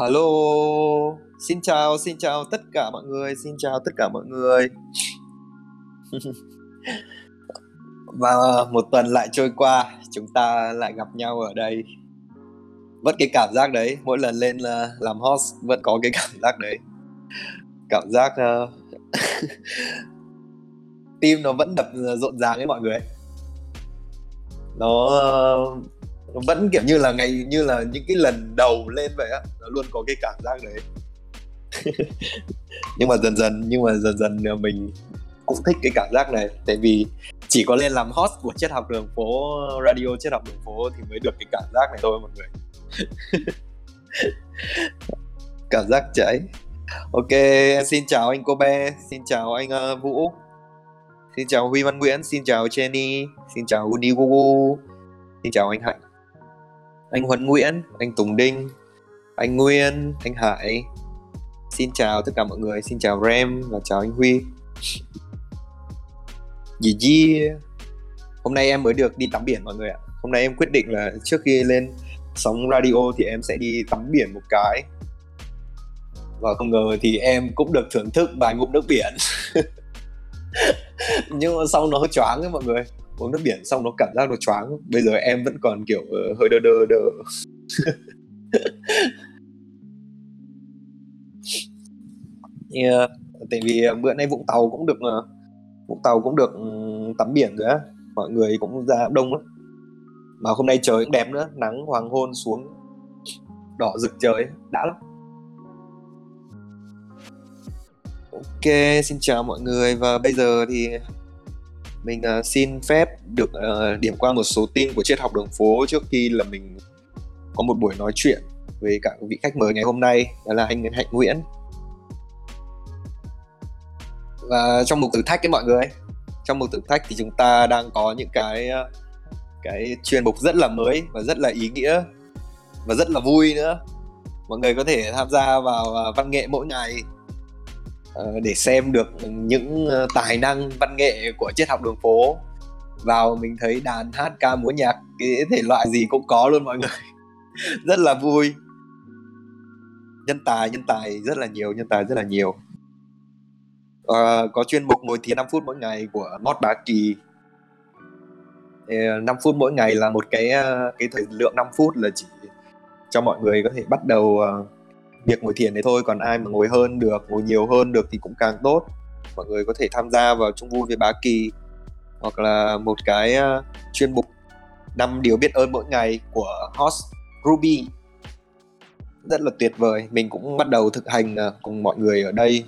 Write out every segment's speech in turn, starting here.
Hello, xin chào, xin chào tất cả mọi người, xin chào tất cả mọi người. Và một tuần lại trôi qua, chúng ta lại gặp nhau ở đây. Vẫn cái cảm giác đấy, mỗi lần lên là làm host vẫn có cái cảm giác đấy. Cảm giác uh... tim nó vẫn đập ờ, rộn ràng ấy mọi người. Nó uh nó vẫn kiểu như là ngày như là những cái lần đầu lên vậy á nó luôn có cái cảm giác đấy. Nhưng mà dần dần nhưng mà dần dần mình cũng thích cái cảm giác này. Tại vì chỉ có lên làm host của triết học đường phố radio triết học đường phố thì mới được cái cảm giác này thôi mọi người. Cảm giác cháy. Ok xin chào anh cô bé xin chào anh uh, Vũ xin chào Huy Văn Nguyễn xin chào Jenny xin chào Uni xin chào anh Hạnh anh Huấn Nguyễn, anh Tùng Đinh, anh Nguyên, anh Hải. Xin chào tất cả mọi người, xin chào Rem và chào anh Huy. Dì Di, hôm nay em mới được đi tắm biển mọi người ạ. Hôm nay em quyết định là trước khi lên sóng radio thì em sẽ đi tắm biển một cái. Và không ngờ thì em cũng được thưởng thức vài ngụm nước biển. Nhưng mà sau nó choáng ấy mọi người uống nước biển xong nó cảm giác nó choáng. Bây giờ em vẫn còn kiểu uh, hơi đơ đơ đơ. Yeah. tại vì bữa nay vũng tàu cũng được vũng tàu cũng được tắm biển rồi á. Mọi người cũng ra đông lắm. Mà hôm nay trời cũng đẹp nữa nắng hoàng hôn xuống đỏ rực trời đã lắm. Ok xin chào mọi người. Và bây giờ thì mình uh, xin phép được uh, điểm qua một số tin của triết học đường phố trước khi là mình có một buổi nói chuyện với cả vị khách mời ngày hôm nay đó là anh Hạnh Nguyễn. Và trong mục thử thách ấy mọi người trong mục thử thách thì chúng ta đang có những cái à, cái chuyên mục rất là mới và rất là ý nghĩa và rất là vui nữa. Mọi người có thể tham gia vào văn nghệ mỗi ngày. Ờ, để xem được những ờ, tài năng văn nghệ của triết học đường phố. Vào mình thấy đàn hát ca múa nhạc cái thể loại gì cũng có luôn mọi người. Rất là vui. Nhân tài nhân tài rất là nhiều nhân tài rất là nhiều. À, có chuyên mục ngồi thiền 5 phút mỗi ngày của Mót Bá Kỳ. 5 phút mỗi ngày là một cái cái thời lượng 5 phút là chỉ cho mọi người có thể bắt đầu việc ngồi thiền đấy thôi còn ai mà ngồi hơn được ngồi nhiều hơn được thì cũng càng tốt. Mọi người có thể tham gia vào chung vui với bá kỳ hoặc là một cái uh, chuyên mục năm điều biết ơn mỗi ngày của host Ruby. Rất là tuyệt vời. Mình cũng bắt đầu thực hành uh, cùng mọi người ở đây.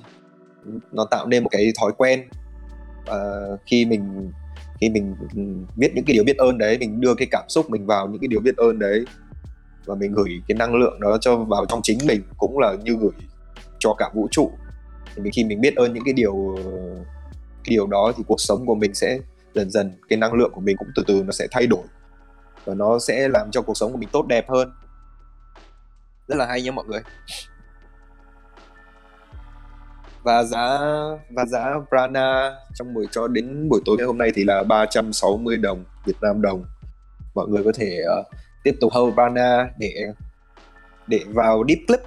Nó tạo nên một cái thói quen. Uh, khi mình khi mình ừ, viết những cái điều biết ơn đấy mình đưa cái cảm xúc mình vào những cái điều biết ơn đấy và mình gửi cái năng lượng đó cho vào trong chính mình cũng là như gửi cho cả vũ trụ. Thì mình khi mình biết ơn những cái điều cái điều đó thì cuộc sống của mình sẽ dần dần cái năng lượng của mình cũng từ từ nó sẽ thay đổi và nó sẽ làm cho cuộc sống của mình tốt đẹp hơn. Rất là hay nha mọi người. Và giá và giá Prana trong buổi cho đến buổi tối ngày hôm nay thì là 360 đồng Việt Nam đồng. Mọi người có thể uh, tiếp tục Havana để để vào Deep Clip.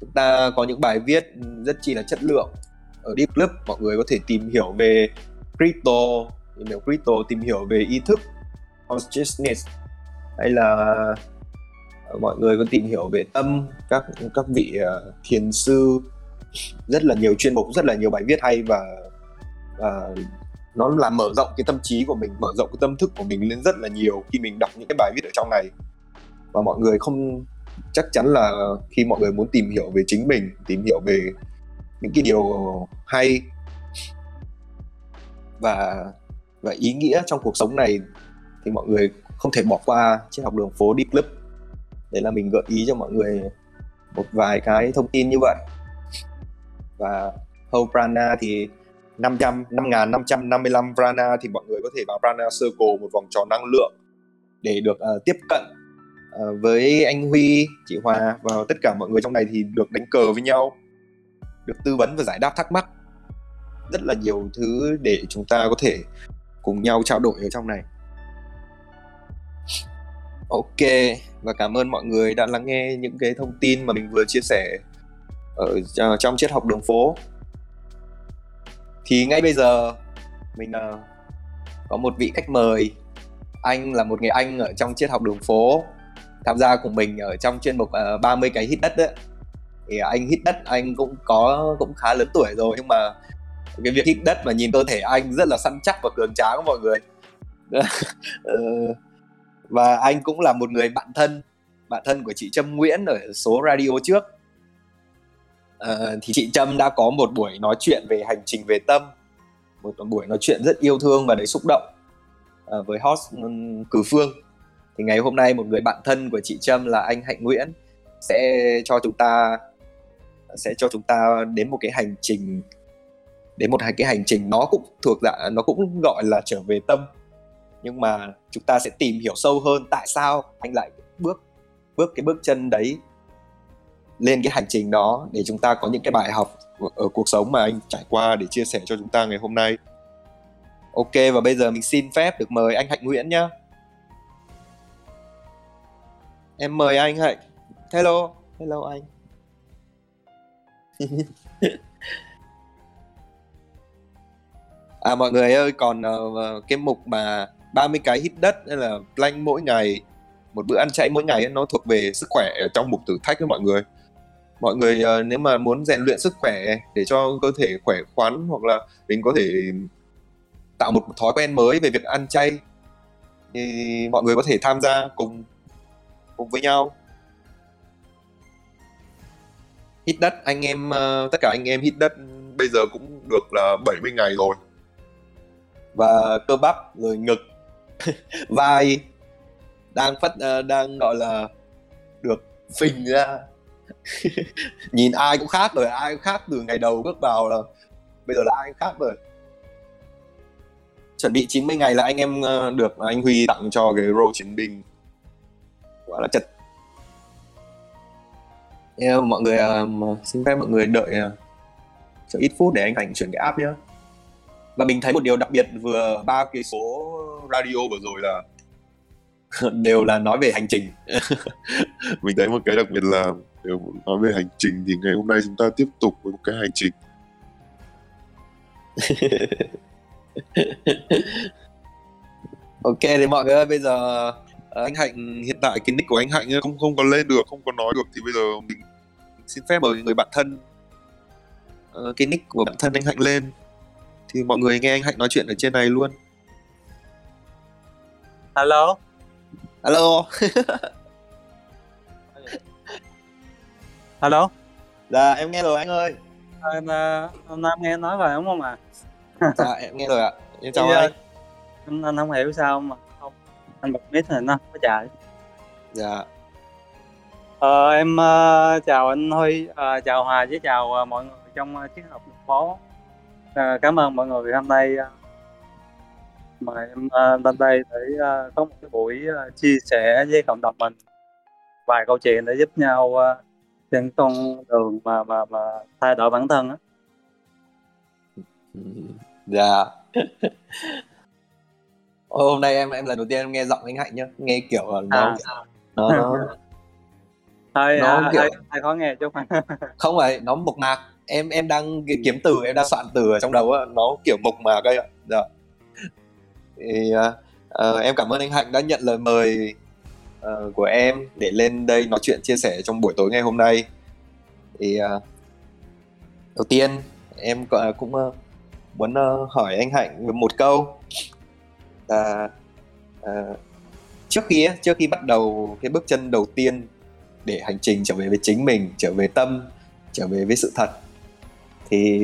Chúng ta có những bài viết rất chi là chất lượng ở Deep Clip. Mọi người có thể tìm hiểu về crypto tìm hiểu crypto tìm hiểu về ý thức consciousness hay là ờ, mọi người có tìm hiểu về tâm các các vị uh, thiền sư. Rất là nhiều chuyên mục rất là nhiều bài viết hay và và nó làm mở rộng cái tâm trí của mình, mở rộng cái tâm thức của mình lên rất là nhiều khi mình đọc những cái bài viết ở trong này. Và mọi người không, chắc chắn là khi mọi người muốn tìm hiểu về chính mình, tìm hiểu về những cái điều hay và và ý nghĩa trong cuộc sống này thì mọi người không thể bỏ qua triết học đường phố Deep Club đấy là mình gợi ý cho mọi người một vài cái thông tin như vậy. Và Hope Prana thì 500 5555 Prana thì mọi người có thể vào Prana Circle một vòng tròn năng lượng để được uh, tiếp cận uh, với anh Huy, chị Hòa và tất cả mọi người trong này thì được đánh cờ với nhau, được tư vấn và giải đáp thắc mắc rất là nhiều thứ để chúng ta có thể cùng nhau trao đổi ở trong này Ok và cảm ơn mọi người đã lắng nghe những cái thông tin mà mình vừa chia sẻ ở ờ, trong triết học đường phố. Thì ngay bây giờ mình uh, có một vị khách mời. Anh là một người anh ở trong triết học đường phố tham gia cùng mình ở trong chuyên mục ờ, uh, 30 cái hit đất đấy. Thì anh hít đất anh cũng có cũng khá lớn tuổi rồi nhưng mà cái việc hít đất mà nhìn cơ thể anh rất là săn chắc và cường tráng mọi người. Ờ, và anh cũng là một người bạn thân bạn thân của chị Trâm Nguyễn ở số radio trước uh, thì chị Trâm đã có một buổi nói chuyện về hành trình về tâm một buổi nói chuyện rất yêu thương và đầy xúc động uh, với host ừ, Cử Phương. Thì ngày hôm nay một người bạn thân của chị Trâm là anh Hạnh Nguyễn sẽ cho chúng ta sẽ cho chúng ta đến một cái hành trình đến một cái hành trình nó cũng thuộc dạng nó cũng gọi là trở về tâm. Nhưng mà chúng ta sẽ tìm hiểu sâu hơn tại sao anh lại bước bước cái bước chân đấy lên cái hành trình đó để chúng ta có những cái bài học ở cuộc sống mà anh trải qua để chia sẻ cho chúng ta ngày hôm nay. Ok và bây giờ mình xin phép được mời anh hạnh nguyễn nhá. Em mời anh hạnh. Hello hello anh. À mọi người ơi còn uh, cái mục mà 30 cái hít đất hay là plank mỗi ngày một bữa ăn chay mỗi ngày nó thuộc về sức khỏe ở trong mục thử thách với mọi người mọi người uh, nếu mà muốn rèn luyện sức khỏe để cho cơ thể khỏe khoắn hoặc là mình có thể tạo một thói quen mới về việc ăn chay thì mọi người có thể tham gia cùng cùng với nhau. Hít đất anh em uh, tất cả anh em hít đất bây giờ cũng được là 70 ngày rồi. Và cơ bắp rồi ngực vai đang phát uh, ờ, đang gọi là được phình ra. nhìn ai cũng khác rồi ai cũng khác từ ngày đầu bước vào là bây giờ là ai cũng khác rồi. Chuẩn bị 90 ngày là anh em ờ, được anh Huy tặng cho cái role chiến binh. Quả là chật. Yeah, ờ, mọi người um, xin phép mọi người đợi uh, cho ít phút để anh Thành chuyển cái app nhé và mình thấy một điều đặc biệt vừa ba cái số radio vừa rồi là đều là nói về hành trình. Mình thấy một cái đặc biệt là đều nói về hành trình thì ngày hôm nay chúng ta tiếp tục với một cái hành trình. Ok thì mọi người ơi bây giờ ờ, anh hạnh hiện tại cái nick của anh hạnh không không có lên được không có nói được thì bây giờ mình xin phép mời người bạn thân uh, cái nick của bạn thân anh hạnh lên. Thì mọi người nghe anh hạnh nói chuyện ở trên này luôn. Hello. alo Hello. dạ em nghe rồi anh ơi Em uh, Nam nghe nói rồi đúng không ạ? dạ em nghe rồi ạ em chào Thì, anh anh, anh không hiểu sao mà không anh bật mic này nó có chạy. dạ Ờ, em uh, chào anh Huy, uh, chào Hòa với chào uh, mọi người trong uh, chiếc học phố. Uh, cảm ơn mọi người hôm nay uh, mời em uh, lên đây để uh, có một cái buổi uh, chia sẻ với cộng đồng mình vài câu chuyện để giúp nhau uh, trên con đường mà mà mà thay đổi bản thân á. dạ. Ôi, hôm nay em em lần đầu tiên em nghe giọng anh hạnh nhá. Nghe kiểu là nó À, nó, nó hơi Nó uh, kiểu- hơi, hơi khó nghe chút. không phải nó mộc mạc. Em em đang ki- kiếm từ em đang soạn từ ở trong đầu á. Nó kiểu mộc mạc đây ạ. Dạ. Thì ờ, em cảm ơn anh hạnh đã nhận lời mời uh, của em để lên đây nói chuyện chia sẻ trong buổi tối ngày hôm nay. Thì uh, đầu tiên em ờ, cũng uh, muốn uh, hỏi anh hạnh một câu. Là uh, trước khi trước khi bắt đầu cái bước chân đầu tiên để hành trình trở về với chính mình trở về tâm trở về với sự thật thì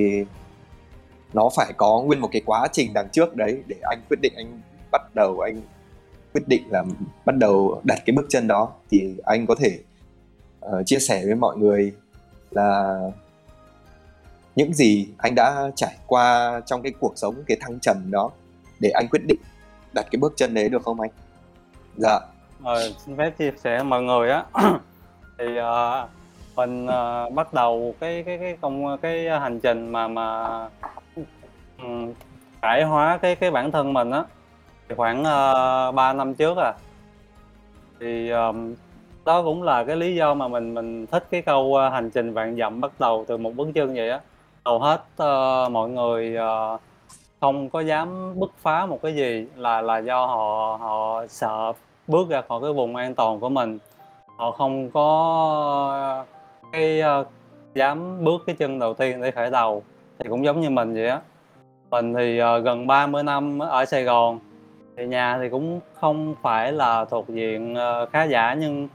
nó phải có nguyên một cái quá trình đằng trước đấy để anh quyết định anh bắt đầu anh quyết định là bắt đầu đặt cái bước chân đó thì anh có thể uh, chia sẻ với mọi người là những gì anh đã trải qua trong cái cuộc sống cái thăng trầm đó để anh quyết định đặt cái bước chân đấy được không anh? Dạ. Ờ, xin phép chia sẻ mọi người á. Thì uh, mình uh, bắt đầu cái cái cái công cái hành trình mà mà ừm, cải hóa cái cái bản thân mình á thì khoảng ờ, uh, 3 năm trước à. Thì um, đó cũng là cái lý do mà mình mình thích cái câu uh, ờ, hành trình vạn dặm bắt đầu từ một bước chân vậy á. Hầu hết uh, mọi người uh, không có dám bứt phá một cái gì là là do họ họ sợ bước ra khỏi cái vùng an toàn của mình. Họ không có cái uh, dám bước cái chân đầu tiên để khởi đầu thì cũng giống như mình vậy á. Mình thì uh, gần 30 năm ở Sài Gòn thì nhà thì cũng không phải là thuộc diện uh, khá giả nhưng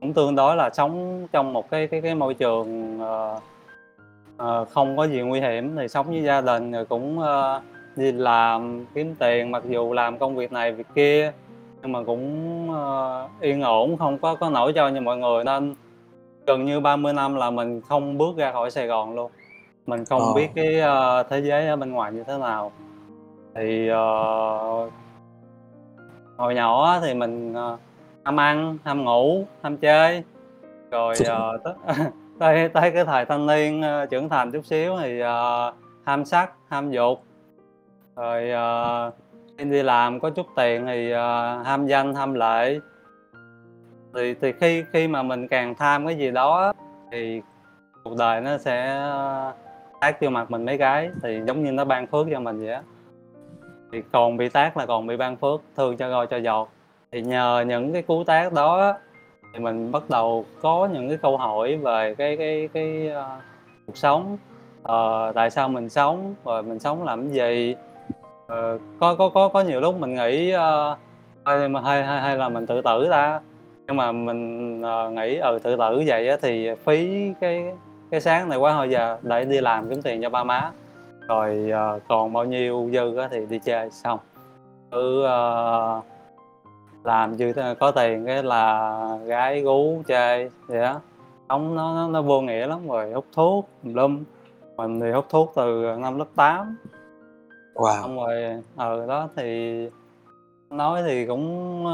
cũng tương đối là sống trong một cái cái cái môi trường uh, uh, không có gì nguy hiểm. Thì sống với gia đình rồi cũng uh, đi làm kiếm tiền mặc dù làm công việc này việc kia nhưng mà cũng uh, yên ổn không có có nổi cho như mọi người. Nên gần như 30 năm là mình không bước ra khỏi Sài Gòn luôn. Mình không Ờ. biết cái uh, thế giới ở bên ngoài như thế nào. Thì uh, hồi nhỏ thì mình uh, ham ăn ham ngủ ham chơi. Rồi uh, tới, tới tới cái thời thanh niên uh, trưởng thành chút xíu thì uh, ham sắc ham dục. Rồi khi đi làm có chút tiền thì uh, ham danh ham lợi thì thì khi khi mà mình càng tham cái gì đó thì cuộc đời nó sẽ tác vô mặt mình mấy cái thì giống như nó ban phước cho mình vậy á thì còn bị tác là còn bị ban phước thương cho roi cho giọt. Thì nhờ những cái cú tác đó thì mình bắt đầu có những cái câu hỏi về cái cái cái uh, cuộc sống. Uh, tại sao mình sống rồi mình sống làm gì? Uh, có có có có nhiều lúc mình nghĩ uh, hay, hay hay hay là mình tự tử ta. Nhưng mà mình uh, nghĩ ừ tự tử vậy á thì phí cái cái sáng này quá thôi giờ để đi làm kiếm tiền cho ba má rồi uh, còn bao nhiêu dư á thì đi chơi xong. Cứ uh, làm chứ có tiền cái là gái gú chơi vậy đó sống nó, nó nó vô nghĩa lắm rồi hút thuốc lum. Mình thì hút thuốc từ năm lớp 8 Wow. xong rồi ờ đó thì nói thì cũng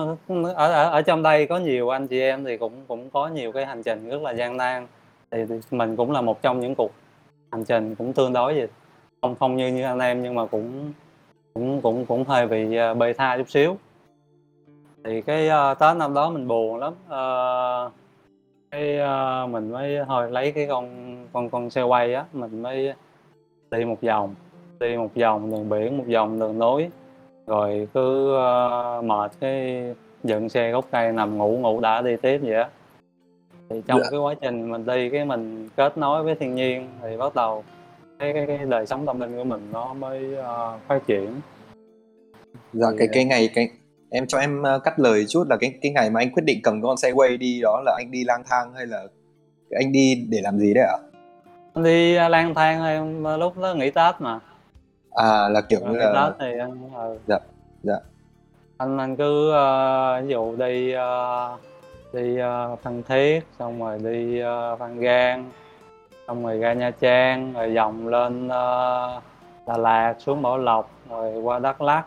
ở ở ở trong đây có nhiều anh chị em thì cũng cũng có nhiều cái hành trình rất là gian nan. Thì, thì mình cũng là một trong những cuộc hành trình cũng tương đối vậy không không như như anh em nhưng mà cũng cũng cũng cũng hơi bị uh, bê tha chút xíu. Thì cái uh, tết năm đó mình buồn lắm. Uh, cái uh, mình mới thôi lấy cái con con con xe quay á mình mới đi một vòng đi một vòng đường biển một vòng đường núi. Rồi cứ uh, mệt cái dựng xe gốc cây nằm ngủ ngủ đã đi tiếp vậy á. Thì trong Dạ. cái quá trình mình đi cái mình kết nối với thiên nhiên thì bắt đầu cái cái, cái đời sống tâm linh của mình nó mới uh, phát triển Dạ Thì, cái ờ, cái ngày cái em cho em ờ, cắt lời chút là cái cái ngày mà anh quyết định cầm con Segway đi đó là anh đi lang thang hay là anh đi để làm gì đấy ạ? đi uh, lang thang em lúc đó nghỉ tết mà À là kiểu như là tết thì anh ừ. Dạ, dạ. anh anh cứ uh, ví dụ đi uh, đi uh, Phan Thiết xong rồi đi uh, Phan Giang xong rồi ra Nha Trang rồi vòng lên uh, Đà Lạt xuống Bảo Lộc rồi qua Đắk Lắk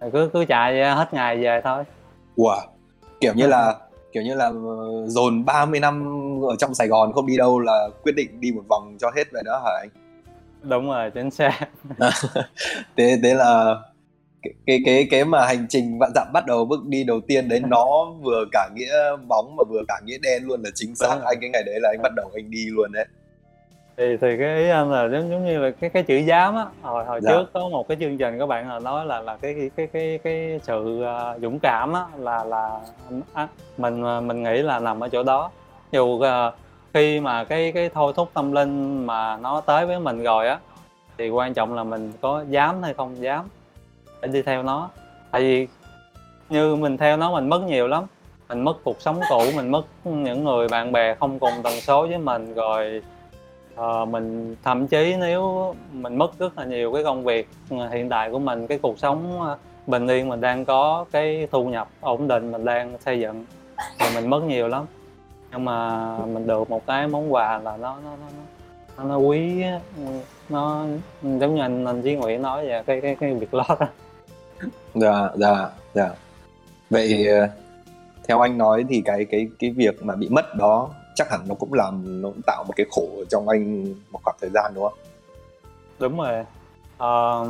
rồi cứ cứ chạy hết ngày về thôi wow. kiểu như là kiểu như là ờ, dồn 30 năm ở trong Sài Gòn không đi đâu là quyết định đi một vòng cho hết vậy đó hả anh? đúng rồi chính xác thế thế là cái cái cái cái mà hành trình vạn dặm bắt đầu bước đi đầu tiên đấy nó vừa cả nghĩa bóng mà vừa cả nghĩa đen luôn là chính xác rồi. anh cái ngày đấy là anh bắt đầu anh đi luôn đấy thì thì cái ý anh là giống giống như là cái cái chữ dám á hồi hồi Dạ. trước có một cái chương trình các bạn là nói là là cái cái cái cái, cái sự à, dũng cảm á là là á, mình à, mình nghĩ là nằm ở chỗ đó dù à, khi mà cái cái thôi thúc tâm linh mà nó tới với mình rồi á thì quan trọng là mình có dám hay không dám để đi theo nó. Tại vì như mình theo nó mình mất nhiều lắm. Mình mất cuộc sống cũ mình mất những người bạn bè không cùng tần số với mình. Rồi uh, mình thậm chí nếu mình mất rất là nhiều cái công việc ừ, hiện tại của mình cái cuộc sống ờ, bình yên mình đang có cái thu nhập ổn định mình đang xây dựng thì mình mất nhiều lắm. Nhưng mà mình được một cái món quà là nó nó nó nó, nó quý ừ, nó giống như anh anh Chí Nguyễn nói vậy cái cái cái việc lót đó dạ dạ dạ. Vậy ờ, theo anh nói thì cái cái cái việc mà bị mất đó chắc hẳn nó cũng làm nó cũng tạo một cái khổ trong anh một khoảng thời gian đúng không? Đúng rồi. Ờ,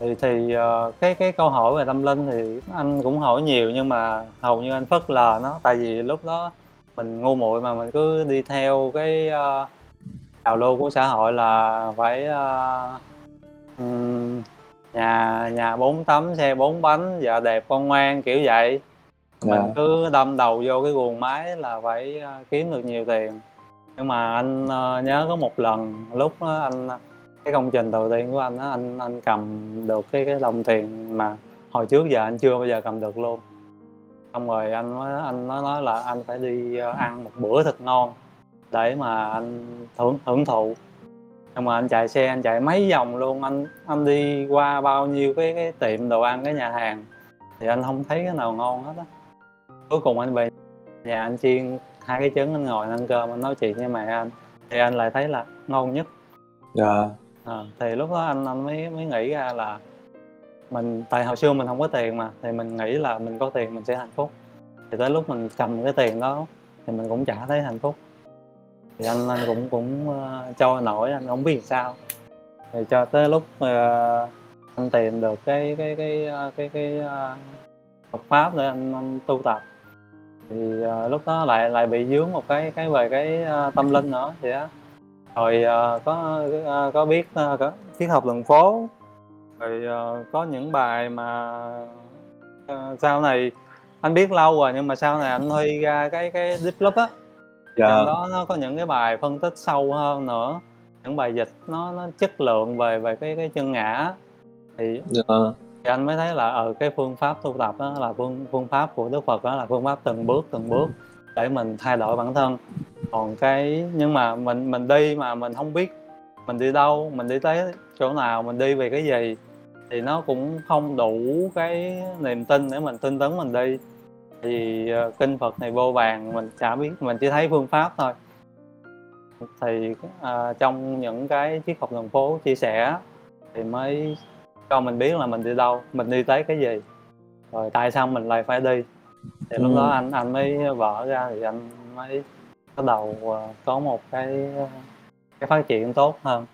thì thì ờ, cái cái câu hỏi về tâm linh thì anh cũng hỏi nhiều nhưng mà hầu như anh phớt lờ nó. Tại vì lúc đó mình ngu muội mà mình cứ đi theo cái ờ, trào lưu của xã hội là phải uh, nhà nhà bốn tấm xe bốn bánh vợ đẹp con ngoan kiểu vậy. Dạ. mình cứ đâm đầu vô cái guồng máy là phải ờ, kiếm được nhiều tiền. Nhưng mà anh ờ, nhớ có một lần lúc đó anh cái công trình đầu tiên của anh á anh anh cầm được cái cái đồng tiền mà hồi trước giờ anh chưa bao giờ cầm được luôn. Xong rồi anh mới anh nói nói là anh phải đi ờ, ăn một bữa thật ngon để mà anh hưởng hưởng thụ nhưng mà anh chạy xe anh chạy mấy vòng luôn. Anh anh đi qua bao nhiêu cái cái tiệm đồ ăn cái nhà hàng thì anh không thấy cái nào ngon hết á. Cuối cùng anh về nhà anh chiên hai cái trứng anh ngồi anh ăn cơm anh nói chuyện với mẹ anh. Thì anh lại thấy là ngon nhất. Dạ. à, thì lúc đó anh anh mới mới nghĩ ra là mình tại hồi xưa mình không có tiền mà thì mình nghĩ là mình có tiền mình sẽ hạnh phúc. Thì tới lúc mình cầm cái tiền đó thì mình cũng chả thấy hạnh phúc thì anh anh cũng cũng uh, nổi anh không biết sao. Thì cho tới lúc uh, anh tìm được cái cái cái ờ, cái cái, Phật pháp để anh, anh tu tập. Thì uh, lúc đó lại lại bị dướng một cái cái về cái uh, tâm linh nữa vậy á. Rồi uh, có uh, có biết uh, có triết học đường phố. Rồi uh, có những bài mà uh, sau này anh biết lâu rồi nhưng mà sau này anh huy ra cái cái diplop á. Dạ. trong đó nó có những cái bài phân tích sâu hơn nữa những bài dịch nó nó chất lượng về về cái cái chân ngã thì Dạ. thì anh mới thấy là ở cái phương pháp tu tập đó là phương phương pháp của Đức Phật đó là phương pháp từng bước từng bước để mình thay đổi bản thân còn cái nhưng mà mình mình đi mà mình không biết mình đi đâu mình đi tới chỗ nào mình đi về cái gì thì nó cũng không đủ cái niềm tin để mình tin tấn mình đi thì ờ, kinh Phật này vô vàng mình chả biết mình chỉ thấy phương pháp thôi thì ờ, trong những cái triết học đường phố chia sẻ thì mới cho mình biết là mình đi đâu mình đi tới cái gì rồi tại sao mình lại phải đi thì lúc Ừ. đó anh anh mới vỡ ra thì anh mới bắt đầu ờ, có một cái cái phát triển tốt hơn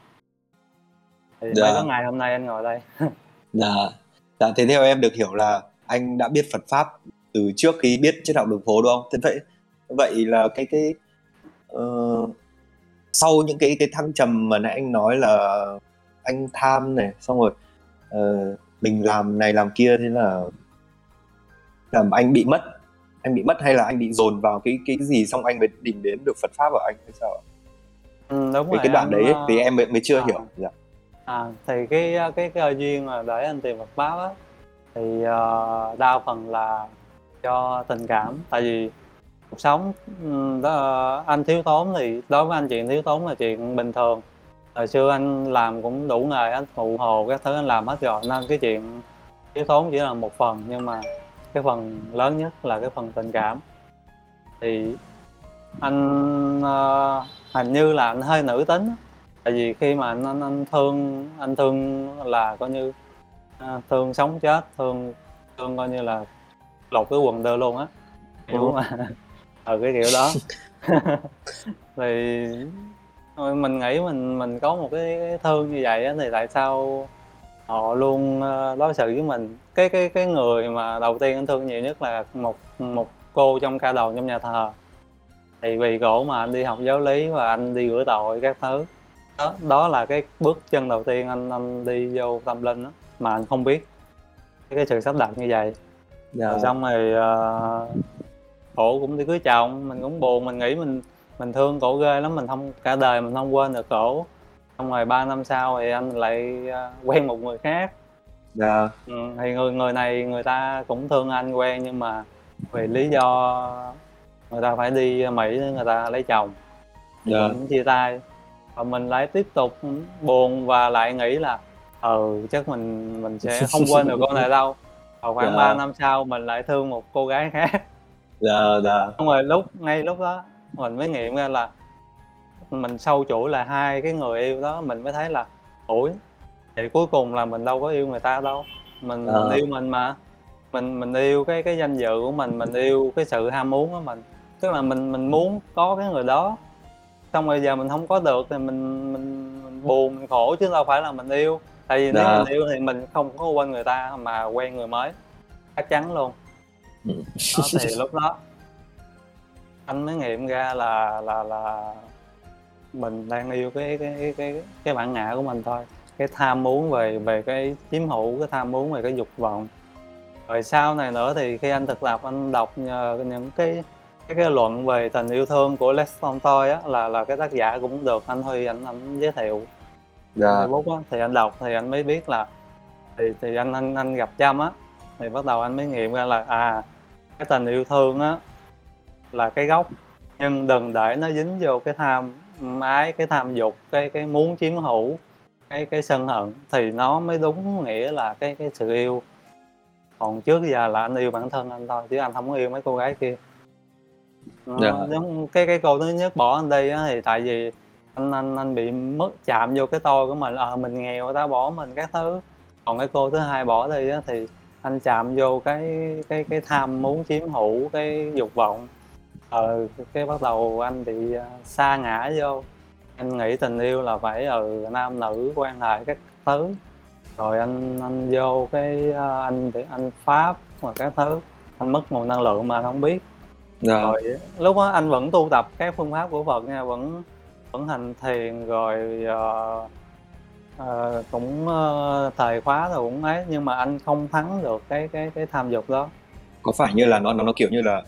thì Dạ. mới có ngày hôm nay anh ngồi đây Dạ. Dạ, thế theo em được hiểu là anh đã biết Phật pháp từ trước khi biết triết học đường phố đúng không? Thế vậy vậy là cái cái ờ, sau những cái cái thăng trầm mà nãy anh nói là anh tham này xong rồi ờ, mình làm này làm kia thế là làm anh bị mất anh bị mất hay là anh bị dồn vào cái cái gì xong anh mới tìm đến được Phật pháp của anh hay sao ạ? ừ, đúng cái rồi cái đoạn đấy ấy, ờ, thì em mới, mới chưa à. hiểu dạ À, thì cái cái cơ duyên mà để anh tìm Phật pháp á thì ờ, đa phần là cho tình cảm. Tại vì cuộc sống ừ, đó anh thiếu thốn thì đối với anh chuyện thiếu thốn là chuyện bình thường. Hồi xưa anh làm cũng đủ nghề anh phụ hồ các thứ anh làm hết rồi nên cái chuyện thiếu thốn chỉ là một phần nhưng mà cái phần lớn nhất là cái phần tình cảm. Thì anh uh, hình như là anh hơi nữ tính tại vì khi mà anh anh, anh thương anh thương là coi như uh, thương sống chết thương thương coi như là lột cái quần đơ luôn á. Hiểu. Mà ừ cái kiểu đó. Thì mình nghĩ mình mình có một cái, thương như vậy á thì tại sao họ luôn ờ, đối xử với mình? Cái cái cái người mà đầu tiên anh thương nhiều nhất là một một cô trong ca đầu trong nhà thờ. Thì vì cổ mà anh đi học giáo lý và anh đi rửa tội các thứ. Đó, đó là cái bước chân đầu tiên anh anh đi vô tâm linh đó mà anh không biết. Cái, cái sự sắp đặt như vậy dạ. Rồi xong rồi uh, cổ cũng đi cưới chồng mình cũng buồn mình nghĩ mình mình thương cổ ghê lắm mình không cả đời mình không quên được cổ. Xong rồi ba năm sau thì anh lại ờ, quen một người khác. Dạ. Ừ, thì người người này người ta cũng thương anh quen nhưng mà vì lý do người ta phải đi Mỹ để người ta lấy chồng. Dạ. cũng chia tay. Và mình lại tiếp tục buồn và lại nghĩ là ừ chắc mình mình sẽ không quên được cô này đâu và khoảng Dạ. 3 năm sau mình lại thương một cô gái khác. Dạ dạ. Xong rồi lúc ngay lúc đó mình mới nghiệm ra là mình sâu chuỗi là hai cái người yêu đó mình mới thấy là ủi vậy cuối cùng là mình đâu có yêu người ta đâu. Mình, Ờ. mình yêu mình mà. Mình mình yêu cái cái danh dự của mình mình yêu cái sự ham muốn của mình. Tức là mình mình muốn có cái người đó. Xong rồi giờ mình không có được thì mình mình, mình buồn mình khổ chứ đâu phải là mình yêu tại vì nếu Dạ. mình yêu thì mình không có quên người ta mà quen người mới chắc chắn luôn Ừ. đó, thì lúc đó anh mới nghiệm ra là là là mình đang yêu cái cái cái cái, bản ngã của mình thôi cái tham muốn về về cái chiếm hữu cái tham muốn về cái dục vọng rồi sau này nữa thì khi anh thực tập anh đọc nhờ những cái cái, cái luận về tình yêu thương của Lex Tolstoy á là là cái tác giả cũng được anh Huy anh anh giới thiệu dạ. Facebook á thì anh đọc thì anh mới biết là thì thì anh anh anh gặp Trâm á thì bắt đầu anh mới nghiệm ra là à cái tình yêu thương á là cái gốc. Nhưng đừng để nó dính vô cái tham ái cái tham dục cái cái muốn chiếm hữu cái cái sân hận thì nó mới đúng nghĩa là cái cái sự yêu. Còn trước giờ là anh yêu bản thân anh thôi chứ anh không có yêu mấy cô gái kia. Nó Dạ. giống cái cái cô thứ nhất bỏ anh đi á thì tại vì anh anh anh bị mất chạm vô cái tôi của mình. Ờ mình nghèo ta bỏ mình các thứ. Còn cái cô thứ hai bỏ đi á thì anh chạm vô cái cái cái tham muốn chiếm hữu cái dục vọng. Ờ cái bắt đầu anh bị à, sa ngã vô. Anh nghĩ tình yêu là phải ừ nam nữ quan hệ các thứ. Rồi anh anh vô cái à, anh bị anh pháp và các thứ. Anh mất nguồn năng lượng mà anh không biết. Dạ. Rồi lúc đó anh vẫn tu tập các phương pháp của Phật nha vẫn vẫn hành thiền rồi ờ, ờ, cũng ờ, thời khóa rồi cũng ấy nhưng mà anh không thắng được cái cái cái tham dục đó. Có phải như là nó nó nó kiểu như là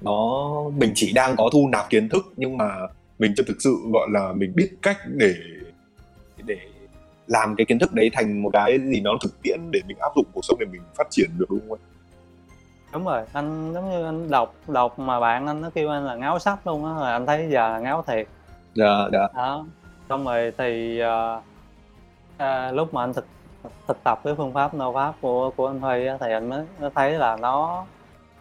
nó mình chỉ đang có thu nạp kiến thức nhưng mà mình chưa thực sự gọi là mình biết cách để để làm cái kiến thức đấy thành một cái gì nó thực tiễn để mình áp dụng cuộc sống để mình phát triển được đúng không đúng rồi anh giống như anh đọc đọc mà bạn anh nó kêu anh là ngáo sách luôn á rồi anh thấy giờ là ngáo thiệt Dạ dạ. Đó xong rồi thì uh, uh, lúc mà anh thực thực tập cái phương pháp nô pháp của của anh Huy á, thì anh mới mới thấy là nó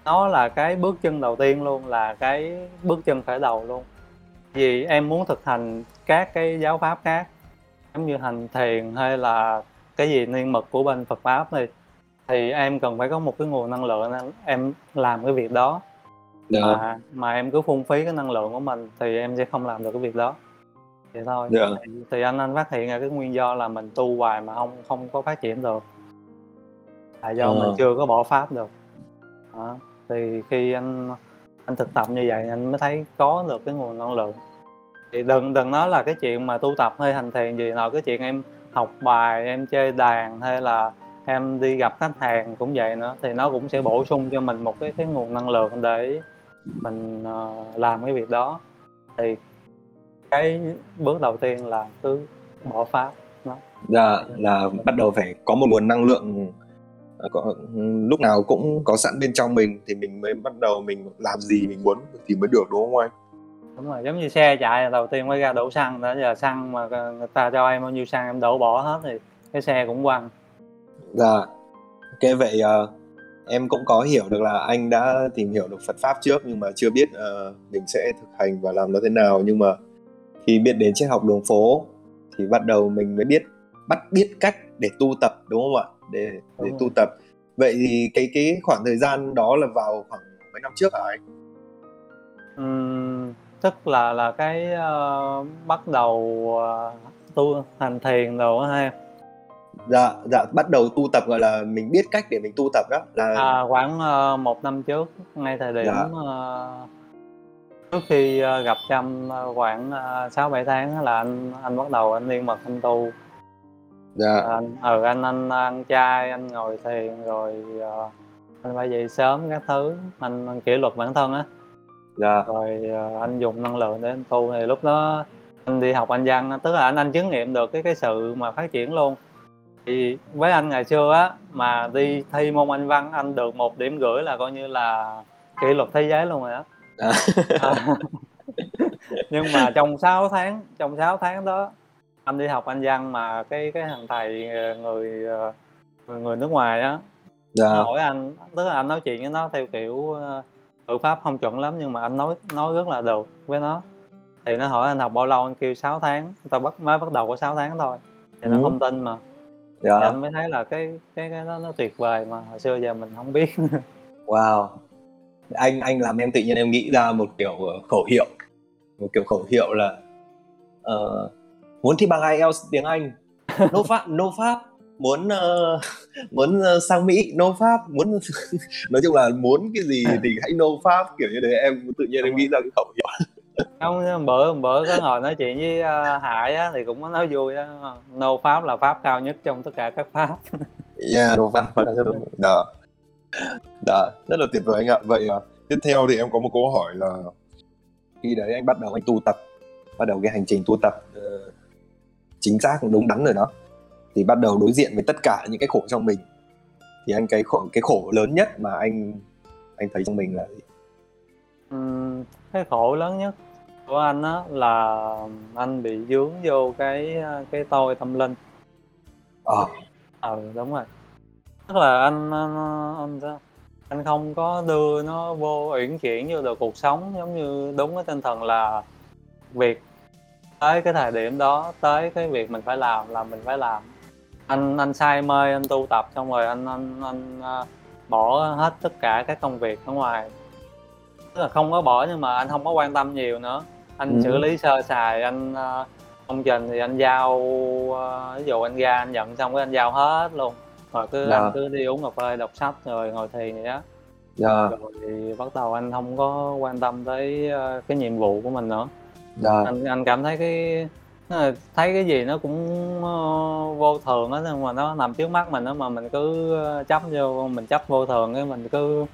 nó là cái bước chân đầu tiên luôn là cái bước chân khởi đầu luôn. Vì em muốn thực hành các cái giáo pháp khác giống như hành thiền hay là cái gì niên mật của bên Phật pháp thì thì em cần phải có một cái nguồn năng lượng em làm cái việc đó dạ mà mà em cứ phung phí cái năng lượng của mình thì em sẽ không làm được cái việc đó vậy thôi Dạ. thì, thì anh anh phát hiện ra cái nguyên do là mình tu hoài mà không không có phát triển được là do Ờ. mình chưa có bỏ pháp được đó. thì khi anh anh thực tập như vậy anh mới thấy có được cái nguồn năng lượng thì đừng đừng nói là cái chuyện mà tu tập hay hành thiền gì nào cái chuyện em học bài em chơi đàn hay là em đi gặp khách hàng cũng vậy nữa thì nó cũng sẽ bổ sung cho mình một cái cái nguồn năng lượng để mình ờ, làm cái việc đó thì cái bước đầu tiên là cứ bỏ pháp dạ là bắt đầu phải có một nguồn năng lượng ờ, có, lúc nào cũng có sẵn bên trong mình thì mình mới bắt đầu mình làm gì mình muốn thì mới được đúng không anh? đúng rồi giống như xe chạy đầu tiên mới ra đổ xăng đã giờ xăng mà người ta cho em bao nhiêu xăng em đổ bỏ hết thì cái xe cũng quăng Dạ. Ok vậy ờ, em cũng có hiểu được là anh đã tìm hiểu được Phật pháp trước nhưng mà chưa biết ờ, mình sẽ thực hành và làm nó thế nào nhưng mà khi biết đến triết học đường phố thì bắt đầu mình mới biết bắt biết cách để tu tập đúng không ạ? Để để tu tập. Vậy thì cái cái khoảng thời gian đó là vào khoảng mấy năm trước hả anh? Ừm, tức là là cái ờ, bắt đầu ờ, tu hành thiền đồ ha Dạ dạ bắt đầu tu tập gọi là mình biết cách để mình tu tập đó là à, khoảng ờ, một năm trước ngay thời điểm Dạ. ờ, trước khi ờ, gặp Trâm khoảng sáu bảy tháng là anh anh bắt đầu anh liên mật anh tu. Dạ. Anh ừ anh anh ăn chay anh ngồi thiền rồi ờ, anh phải dậy sớm các thứ anh, anh kỷ luật bản thân á. Dạ. Rồi ờ, anh dùng năng lượng để anh tu thì lúc đó anh đi học anh văn tức là anh anh chứng nghiệm được cái cái sự mà phát triển luôn thì với anh ngày xưa á mà đi thi môn anh văn anh được một điểm rưỡi là coi như là kỷ luật thế giới luôn rồi á À. À. nhưng mà trong 6 tháng trong 6 tháng đó anh đi học anh văn mà cái cái thằng thầy ờ, người ờ, người, người nước ngoài á dạ hỏi anh tức là anh nói chuyện với nó theo kiểu ờ, ngữ pháp không chuẩn lắm nhưng mà anh nói nói rất là được với nó thì nó hỏi anh học bao lâu anh kêu 6 tháng tao bắt mới bắt đầu có 6 tháng thôi thì nó Ừ. không tin mà thì dạ anh mới thấy là cái cái cái đó nó tuyệt vời mà hồi xưa giờ mình không biết Wow. Anh anh làm em tự nhiên em nghĩ ra một kiểu ờ, khẩu hiệu. Một kiểu khẩu hiệu là ờ, muốn thi bằng IELTS tiếng Anh. No pháp, no pháp. muốn uh, muốn uh, sang Mỹ no pháp muốn nói chung là muốn cái gì thì hãy no pháp kiểu như thế em tự nhiên em nghĩ ra cái khẩu hiệu không bữa bữa có ngồi nói chuyện với uh, Hải á, thì cũng có nói vui á. No pháp là pháp cao nhất trong tất cả các pháp. Yeah no pháp đó. Đó rất là tuyệt vời anh ạ. Vậy uh, tiếp theo thì em có một câu hỏi là khi đấy anh bắt đầu anh tu tập bắt đầu cái hành trình tu tập uh, chính xác đúng đắn rồi đó thì bắt đầu đối diện với tất cả những cái khổ trong mình. Thì anh cái khổ cái khổ lớn nhất mà anh anh thấy trong mình là gì? Uhm, cái khổ lớn nhất của anh á là anh bị dướng vô cái cái tôi tâm linh. Ờ. À. ừ đúng rồi. Tức là anh anh, anh anh không có đưa nó vô uyển chuyển vô được cuộc sống giống như đúng cái tinh thần là việc tới cái thời điểm đó tới cái việc mình phải làm là mình phải làm. Anh anh say mê anh tu tập xong rồi anh anh anh bỏ hết tất cả các công việc ở ngoài. Tức là không có bỏ nhưng mà anh không có quan tâm nhiều nữa anh ừ. xử lý sơ sài anh uh, công trình thì anh giao uh, ví dụ anh ra anh nhận xong cái anh giao hết luôn rồi cứ dạ. anh cứ đi uống cà phê đọc sách rồi ngồi thiền vậy đó dạ. rồi thì bắt đầu anh không có quan tâm tới uh, cái nhiệm vụ của mình nữa dạ. anh anh cảm thấy cái thấy cái gì nó cũng uh, vô thường á nhưng mà nó nằm trước mắt mình đó mà mình cứ chấp vô mình chấp vô thường cái mình cứ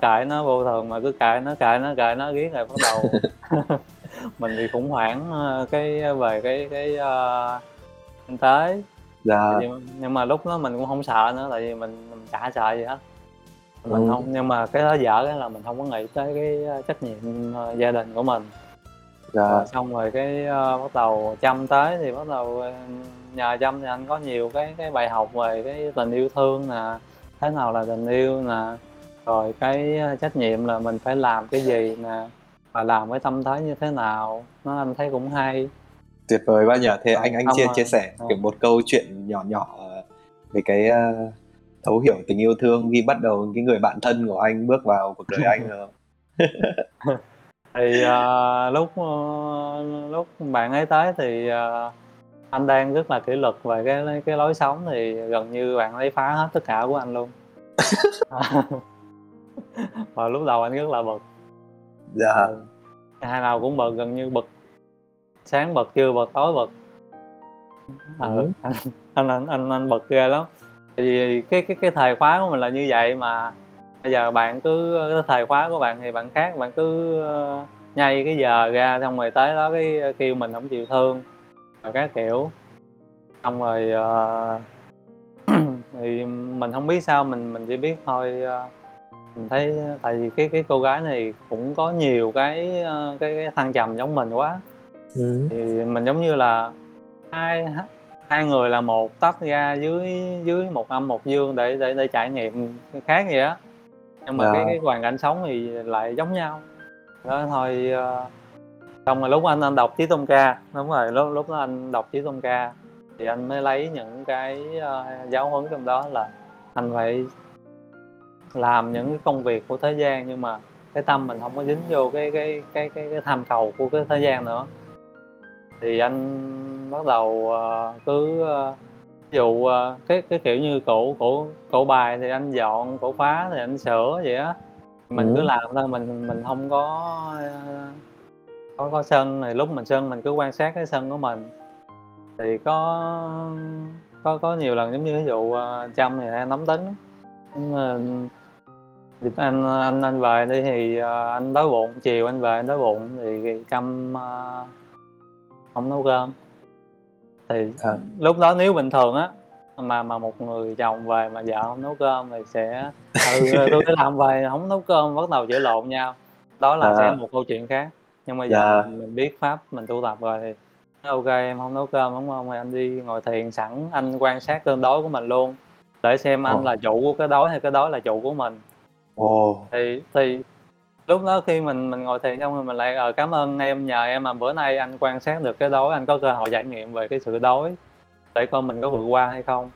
cãi nó vô thường mà cứ cãi nó cãi nó cãi nó ghét rồi bắt đầu mình thì khủng hoảng cái về cái cái uh, kinh tế. Dạ. Nhưng, nhưng mà lúc đó mình cũng không sợ nữa tại vì mình, mình chả sợ gì hết. Mình ừ. không nhưng mà cái đó dở cái là mình không có nghĩ tới cái trách nhiệm gia đình của mình. Dạ. Rồi xong rồi cái uh, bắt đầu chăm tới thì bắt đầu nhờ chăm thì anh có nhiều cái cái bài học về cái tình yêu thương nè thế nào là tình yêu nè rồi cái trách nhiệm là mình phải làm cái gì nè và làm với tâm thế như thế nào? Nó anh thấy cũng hay. Tuyệt vời quá nhỉ thế ờ, anh anh chia chia sẻ ờ. kiểu một câu chuyện nhỏ nhỏ về cái uh, thấu hiểu tình yêu thương khi bắt đầu cái người bạn thân của anh bước vào cuộc đời anh rồi thì uh, lúc uh, lúc bạn ấy tới thì uh, anh đang rất là kỷ luật về cái cái lối sống thì gần như bạn ấy phá hết tất cả của anh luôn. Và lúc đầu anh rất là bực dạ. Hai nào cũng bực gần như bực. Sáng bật trưa bật tối bật ừ. ừ. anh, anh anh anh anh bật ghê lắm. Thì cái cái cái thời khóa của mình là như vậy mà bây giờ bạn cứ cái thời khóa của bạn thì bạn khác bạn cứ uh, nhây cái giờ ra xong rồi tới đó cái kêu mình không chịu thương rồi các kiểu. Xong rồi uh, thì mình không biết sao mình mình chỉ biết thôi uh, mình thấy tại vì cái cái cô gái này cũng có nhiều cái uh, cái, cái thăng trầm giống mình quá ừ. thì mình giống như là hai hai người là một tách ra dưới dưới một âm một dương để để để trải nghiệm khác vậy á nhưng mà yeah. cái dạ. cái hoàn cảnh sống thì lại giống nhau đó thôi uh, xong rồi lúc anh anh đọc chí tôn ca đúng rồi lúc lúc đó anh đọc chí tôn ca thì anh mới lấy những cái uh, giáo huấn trong đó là anh phải làm những công việc của thế gian nhưng mà cái tâm mình không có dính vô cái cái cái cái, cái tham cầu của cái thế gian nữa. Thì anh bắt đầu uh, cứ uh, ví dụ uh, cái cái kiểu như cổ cổ cổ bài thì anh dọn cổ phá thì anh sửa vậy á. Mình ừ. cứ làm thôi mình mình không có có có sân. Thì lúc mình sân mình cứ quan sát cái sân của mình. Thì có có có nhiều lần giống như ví dụ chăm thì em nóng tính nhưng mà anh anh anh về đi thì uh, anh đói bụng chiều anh về anh đói bụng thì căm uh, không nấu cơm thì à. lúc đó nếu bình thường á mà mà một người chồng về mà vợ không nấu cơm thì sẽ ừ, tôi đi làm về không nấu cơm bắt đầu chửi lộn nhau đó là à. sẽ một câu chuyện khác nhưng mà giờ dạ. mình, mình biết pháp mình tu tập rồi thì ok em không nấu cơm đúng không anh đi ngồi thiền sẵn anh quan sát cơn đói của mình luôn để xem anh oh. là chủ của cái đói hay cái đói là chủ của mình oh. thì thì lúc đó khi mình mình ngồi thiền xong rồi mình lại ờ cảm ơn em nhờ em mà bữa nay anh quan sát được cái đói anh có cơ hội trải nghiệm về cái sự đói để coi mình có vượt qua hay không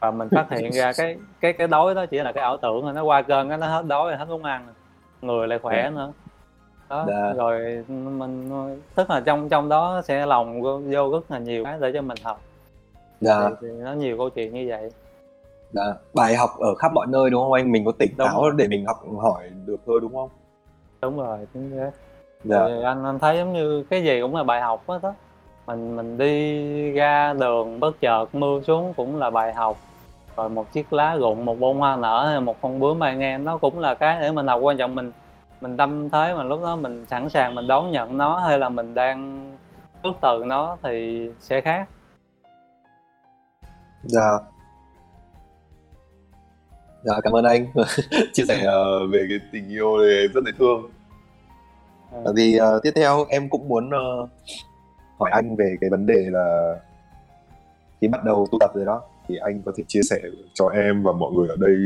và mình phát hiện ra cái cái cái đói đó chỉ là cái ảo tưởng rồi nó qua cơn nó hết đói rồi hết muốn ăn người lại khỏe dạ. nữa đó. Dạ. rồi mình tức là trong trong đó sẽ lòng vô rất là nhiều cái để cho mình học dạ thì, thì nó nhiều câu chuyện như vậy dạ bài học ở khắp mọi nơi đúng không anh? Mình có tỉnh Đúng. táo rồi. để mình học hỏi được thôi đúng không? Đúng rồi chính xác. Dạ. Thì anh anh thấy giống như cái gì cũng là bài học hết đó mình mình đi ra đường bất chợt mưa xuống cũng là bài học. Rồi một chiếc lá rụng một bông hoa nở hay một con bướm bay ngang nó cũng là cái để mình học. Quan trọng mình mình tâm thế mà lúc đó mình sẵn sàng mình đón nhận nó hay là mình đang khước từ nó thì sẽ khác. Dạ dạ cảm ơn anh chia sẻ ờ, về cái tình yêu này rất là thương. Bởi vì ờ, tiếp theo em cũng muốn ờ, hỏi anh về cái vấn đề là khi bắt đầu tu tập rồi đó thì anh có thể chia sẻ cho em và mọi người ở đây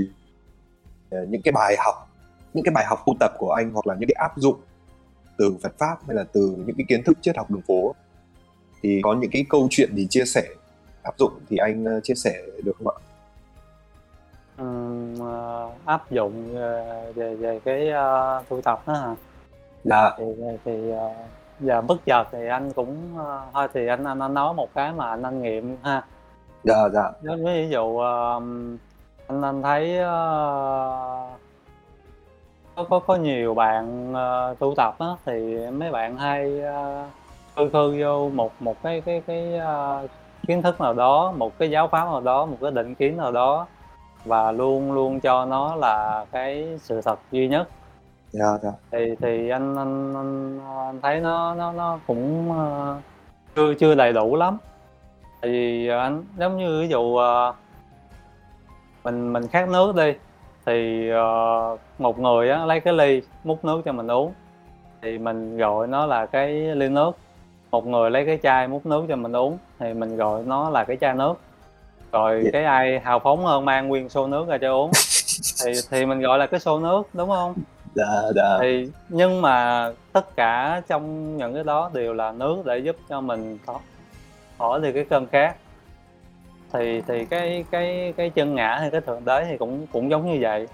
ờ, những cái bài học những cái bài học tu tập của anh hoặc là những cái áp dụng từ Phật pháp hay là từ những cái kiến thức triết học đường phố thì có những cái câu chuyện gì chia sẻ áp dụng thì anh chia sẻ được không ạ? Ừm, ờ, áp dụng ờ, về về cái uh, tu tập đó hả? Dạ, thì thì ờ, giờ bất chợt thì anh cũng ờ, thôi thì anh, anh anh nói một cái mà anh anh nghiệm ha. Dạ, dạ, như ví dụ ờ, anh anh thấy ờ, có có có nhiều bạn ờ, tu tập á thì mấy bạn hay ờ, khư khư vô một một cái cái cái ờ, kiến thức nào đó một cái giáo pháp nào đó một cái định kiến nào đó và luôn luôn cho nó là cái sự thật duy nhất. Dạ, dạ, thì thì anh anh anh, anh thấy nó nó nó cũng ờ, chưa chưa đầy đủ lắm. Tại vì anh giống như ví dụ ờ, mình mình khát nước đi thì ờ, một người á lấy cái ly múc nước cho mình uống. Thì mình gọi nó là cái ly nước. Một người lấy cái chai múc nước cho mình uống thì mình gọi nó là cái chai nước rồi Dạ. cái ai hào phóng hơn mang nguyên xô nước ra cho uống? Thì thì mình gọi là cái xô nước đúng không? Dạ, dạ, thì nhưng mà tất cả trong những cái đó đều là nước để giúp cho mình thoát khỏi đi cái cơn khát. Thì thì cái cái cái chân ngã hay cái thượng đế thì cũng cũng giống như vậy.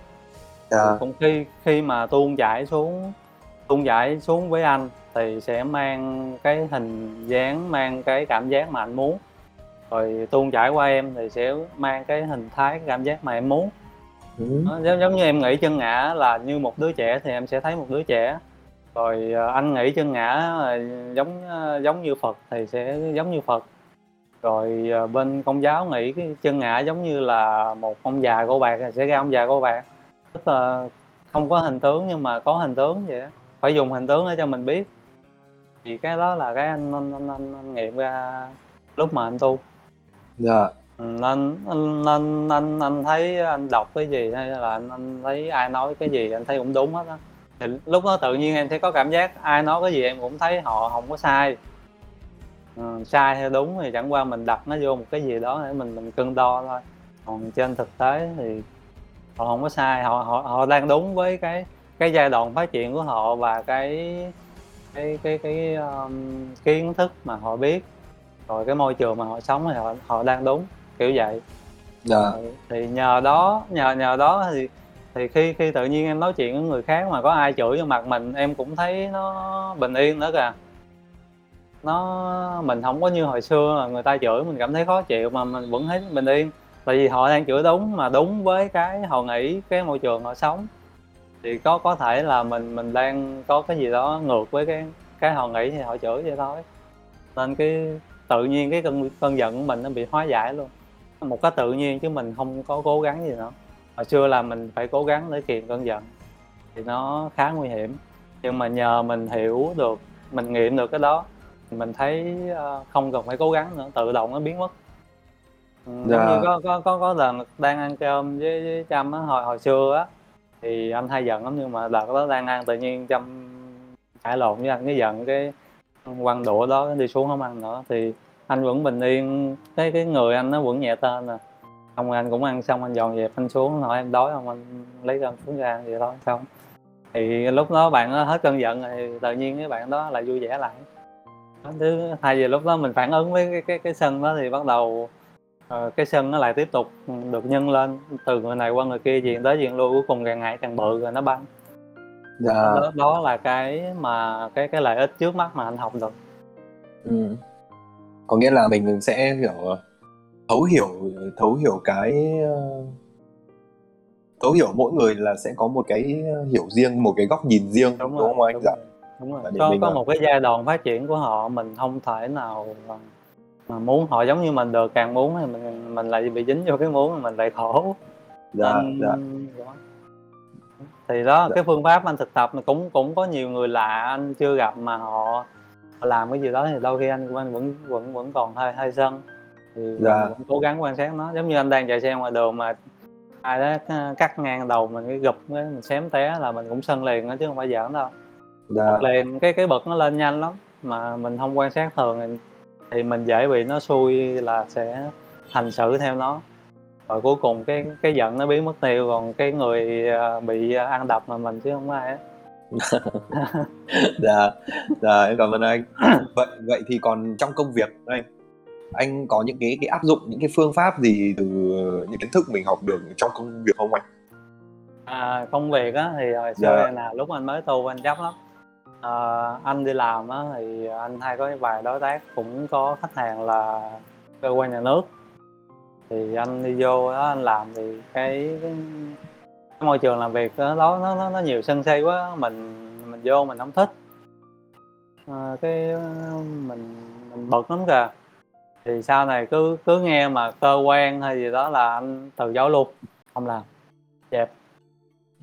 Dạ, cũng khi khi mà tuôn chảy xuống tuôn chảy xuống với anh thì sẽ mang cái hình dáng mang cái cảm giác mà anh muốn rồi tuôn chảy qua em thì sẽ mang cái hình thái cái cảm giác mà em muốn. Ừ. Đó, giống giống như em nghĩ chân ngã là như một đứa trẻ thì em sẽ thấy một đứa trẻ. Rồi ờ, anh nghĩ chân ngã giống ờ, giống như Phật thì sẽ giống như Phật. Rồi ờ, bên công giáo nghĩ cái chân ngã giống như là một ông già cô bạc thì sẽ ra ông già cô bạc. Tức là không có hình tướng nhưng mà có hình tướng vậy phải dùng hình tướng để cho mình biết. Thì cái đó là cái anh anh, anh, anh, anh nghiệm ra lúc mà anh tu dạ, nên anh anh anh anh thấy anh đọc cái gì hay là anh, anh thấy ai nói cái gì anh thấy cũng đúng hết á. Thì lúc đó tự nhiên em thấy có cảm giác ai nói cái gì em cũng thấy họ không có sai. Ừ, sai hay đúng thì chẳng qua mình đặt nó vô một cái gì đó để mình mình cân đo thôi. Còn trên thực tế thì họ không có sai họ họ họ đang đúng với cái cái giai đoạn phát triển của họ và cái cái cái cái um, kiến thức mà họ biết rồi cái môi trường mà họ sống thì họ họ đang đúng kiểu vậy. Dạ, thì nhờ đó nhờ nhờ đó thì thì khi khi tự nhiên em nói chuyện với người khác mà có ai chửi vô mặt mình em cũng thấy nó bình yên nữa kìa. Nó mình không có như hồi xưa là người ta chửi mình cảm thấy khó chịu mà mình vẫn thấy bình yên. Tại vì họ đang chửi đúng mà đúng với cái họ nghĩ cái môi trường họ sống. Thì có có thể là mình mình đang có cái gì đó ngược với cái cái họ nghĩ thì họ chửi vậy thôi. Nên cái tự nhiên cái cơn cơn giận của mình nó bị hóa giải luôn. Một cách tự nhiên chứ mình không có cố gắng gì nữa hồi xưa là mình phải cố gắng để kiềm cơn giận thì nó khá nguy hiểm. Nhưng mà nhờ mình hiểu được mình nghiệm được cái đó mình thấy ờ, không cần phải cố gắng nữa tự động nó biến mất. Ừ, Dạ. như có có có có lần đang ăn cơm với, với Trâm á hồi hồi xưa á thì anh hay giận lắm nhưng mà đợt đó đang ăn tự nhiên Trâm cãi lộn với anh cái giận cái quăng đũa đó đi xuống không ăn nữa. Thì anh vẫn bình yên. Cái cái người anh nó vẫn nhẹ tên à. Ông anh cũng ăn xong anh dọn dẹp anh xuống hỏi em đói không anh lấy cơm xuống ra ăn vậy thôi xong. Thì lúc đó bạn nó hết cơn giận thì tự nhiên cái bạn đó lại vui vẻ lại. Thứ thay vì lúc đó mình phản ứng với cái cái cái sân đó thì bắt đầu uh, cái sân nó lại tiếp tục được nhân lên. Từ người này qua người kia chuyện tới chuyện luôn cuối cùng càng ngày càng bự rồi nó băng dạ, đó, đó là cái mà cái cái lợi ích trước mắt mà anh học được ừ. có nghĩa là mình sẽ kiểu thấu hiểu thấu hiểu cái ờ, thấu hiểu mỗi người là sẽ có một cái hiểu riêng một cái góc nhìn riêng đúng, đúng không anh đúng dạ rồi, đúng rồi. Có có ờ, một cái giai đoạn phát triển của họ mình không thể nào mà, muốn họ giống như mình được càng muốn thì mình mình lại bị dính vô cái muốn mình lại khổ dạ nên dạ. Thì đó Dạ. cái phương pháp anh thực tập cũng cũng có nhiều người lạ anh chưa gặp mà họ, họ làm cái gì đó thì đôi khi anh anh vẫn vẫn vẫn còn hơi hơi sân. Thì Dạ. vẫn cố gắng quan sát nó. Giống như anh đang chạy xe ngoài đường mà ai đó c- cắt ngang đầu mình cái gục cái mình xém té là mình cũng sân liền đó chứ không phải giỡn đâu. Dạ. Liền cái cái bậc nó lên nhanh lắm. Mà mình không quan sát thường thì, thì mình dễ bị nó xui là sẽ hành xử theo nó rồi cuối cùng cái cái giận nó biến mất tiêu còn cái người à, bị ăn đập mà mình chứ không ai á. Dạ dạ em cảm ơn anh. Vậy vậy thì còn trong công việc anh anh có những cái cái áp dụng những cái phương pháp gì từ những kiến thức mình học được trong công việc không anh? À, công việc á thì hồi xưa Dạ. là lúc anh mới tu anh chấp lắm. À, anh đi làm á thì anh hay có vài đối tác cũng có khách hàng là cơ quan nhà nước thì anh đi vô đó anh làm thì cái, cái, môi trường làm việc đó, nó, nó nó nhiều sân si quá mình mình vô mình không thích. À, cái mình mình bực lắm kìa. Thì sau này cứ cứ nghe mà cơ quan hay gì đó là anh từ chối luôn không làm. Dẹp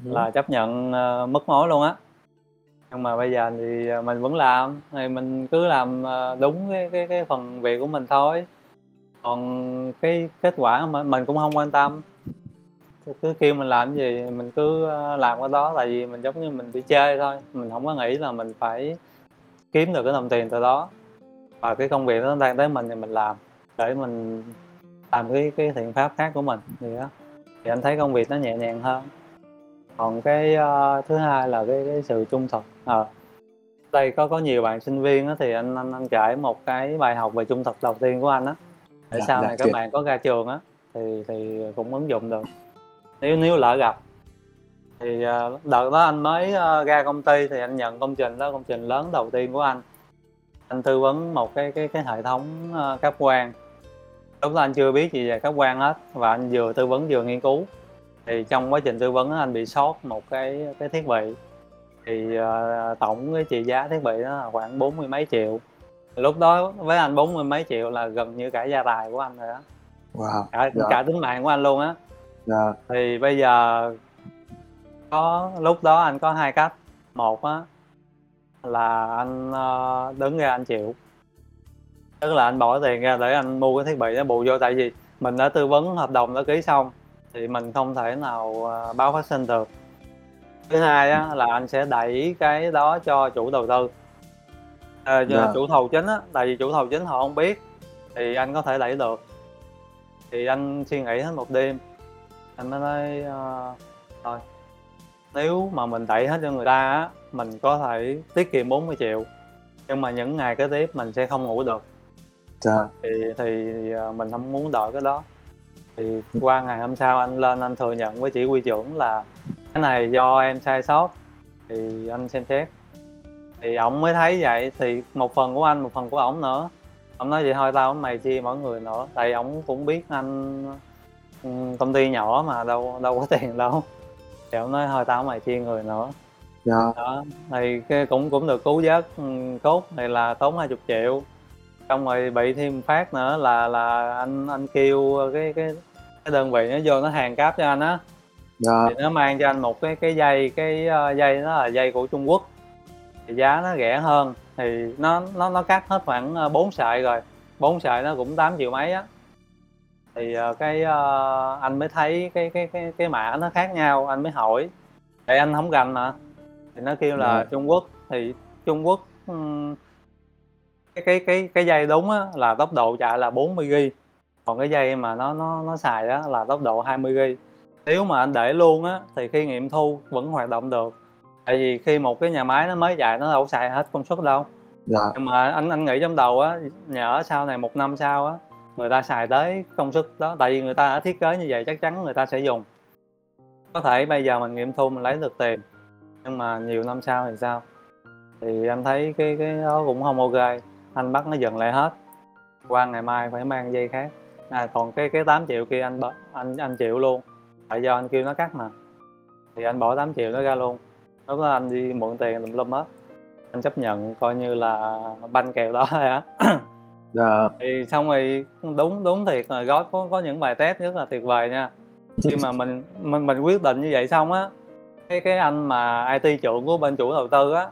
là chấp nhận ờ, mất mối luôn á. Nhưng mà bây giờ thì ờ, mình vẫn làm thì mình cứ làm ờ, đúng cái cái cái phần việc của mình thôi còn cái kết quả mà mình cũng không quan tâm. Cứ- kêu mình làm cái gì mình cứ ờ, làm cái đó tại vì mình giống như mình đi chơi thôi. Mình không có nghĩ là mình phải kiếm được cái đồng tiền từ đó. Và cái công việc nó đang tới mình thì mình làm để mình làm cái cái thiện pháp khác của mình thì đó thì anh thấy công việc nó nhẹ nhàng hơn. Còn cái uh, thứ hai là cái cái sự trung thực. À, đây có có nhiều bạn sinh viên đó, thì anh anh anh kể một cái bài học về trung thực đầu tiên của anh á để Dạ, sau dạ, này? Các chuyện. bạn có ra trường á thì thì cũng ứng dụng được. Nếu nếu lỡ gặp thì ờ, đợt đó anh mới ờ, ra công ty thì anh nhận công trình đó công trình lớn đầu tiên của anh. Anh tư vấn một cái cái cái hệ thống ờ, cáp quang lúc đó anh chưa biết gì về cáp quang hết và anh vừa tư vấn vừa nghiên cứu. Thì trong quá trình tư vấn anh bị sót một cái cái thiết bị. Thì tổng cái trị giá thiết bị đó là khoảng bốn mươi mấy triệu lúc đó với anh bốn mươi mấy triệu là gần như cả gia tài của anh rồi đó wow cả, Dạ. cả tính mạng của anh luôn á. Dạ. Thì bây giờ có lúc đó anh có hai cách. Một á là anh ờ, đứng ra anh chịu. Tức là anh bỏ tiền ra để anh mua cái thiết bị đó bù vô. Tại vì mình đã tư vấn hợp đồng đã ký xong thì mình không thể nào ờ, báo phát sinh được. Thứ hai á là anh sẽ đẩy cái đó cho chủ đầu tư Ờ, Dạ. chủ thầu chính á tại vì chủ thầu chính họ không biết thì anh có thể đẩy được thì anh suy nghĩ hết một đêm anh mới nói ờ, thôi nếu mà mình đẩy hết cho người ta á mình có thể tiết kiệm 40 triệu nhưng mà những ngày kế tiếp mình sẽ không ngủ được. Dạ. Thì thì ờ, mình không muốn đợi cái đó. Thì qua ngày hôm sau anh lên anh thừa nhận với chỉ huy trưởng là cái này do em sai sót thì anh xem xét thì ổng mới thấy vậy. Thì một phần của anh một phần của ổng nữa. Ông nói vậy thôi tao với mày chia mỗi người nữa. Tại ổng cũng biết anh ừ, công ty nhỏ mà đâu đâu có tiền đâu. Thì ổng nói thôi tao với mày chia người nữa. Dạ. Đó thì cái cũng cũng được cứu vớt ừ, cốt này là tốn 20 triệu. Xong rồi bị thêm phát nữa là là anh anh kêu cái cái cái đơn vị nó vô nó hàng cáp cho anh á. Dạ. Thì nó mang cho anh một cái cái dây cái ờ, dây nó là dây của Trung Quốc thì giá nó rẻ hơn. Thì nó nó nó cắt hết khoảng ờ, 4 sợi rồi. Bốn sợi nó cũng 8 triệu mấy á. Thì ờ, cái ờ, anh mới thấy cái cái cái cái mã nó khác nhau anh mới hỏi. Tại anh không gành mà. Thì nó kêu là Dạ. Trung Quốc. Thì Trung Quốc ừm, cái cái cái cái dây đúng á là tốc độ chạy là 40 g còn cái dây mà nó nó nó xài á là tốc độ 20 g nếu mà anh để luôn á thì khi nghiệm thu vẫn hoạt động được tại vì khi một cái nhà máy nó mới chạy nó đâu có xài hết công suất đâu. Dạ. Nhưng mà anh anh nghĩ trong đầu á nhỡ sau này một năm sau á người ta xài tới công suất đó tại vì người ta đã thiết kế như vậy chắc chắn người ta sẽ dùng. Có thể bây giờ mình nghiệm thu mình lấy được tiền nhưng mà nhiều năm sau thì sao? Thì em thấy cái cái đó cũng không ok anh bắt nó dừng lại hết. Qua ngày mai phải mang dây khác. À còn cái cái 8 triệu kia anh anh anh chịu luôn. Tại do anh kêu nó cắt mà. Thì anh bỏ 8 triệu nó ra luôn lúc đó anh đi mượn tiền tùm lum hết anh chấp nhận coi như là banh kèo đó thôi á. Dạ. Thì xong rồi đúng đúng thiệt là gót có có những bài test rất là tuyệt vời nha. Khi mà mình mình mình quyết định như vậy xong á cái cái anh mà IT trưởng của bên chủ đầu tư á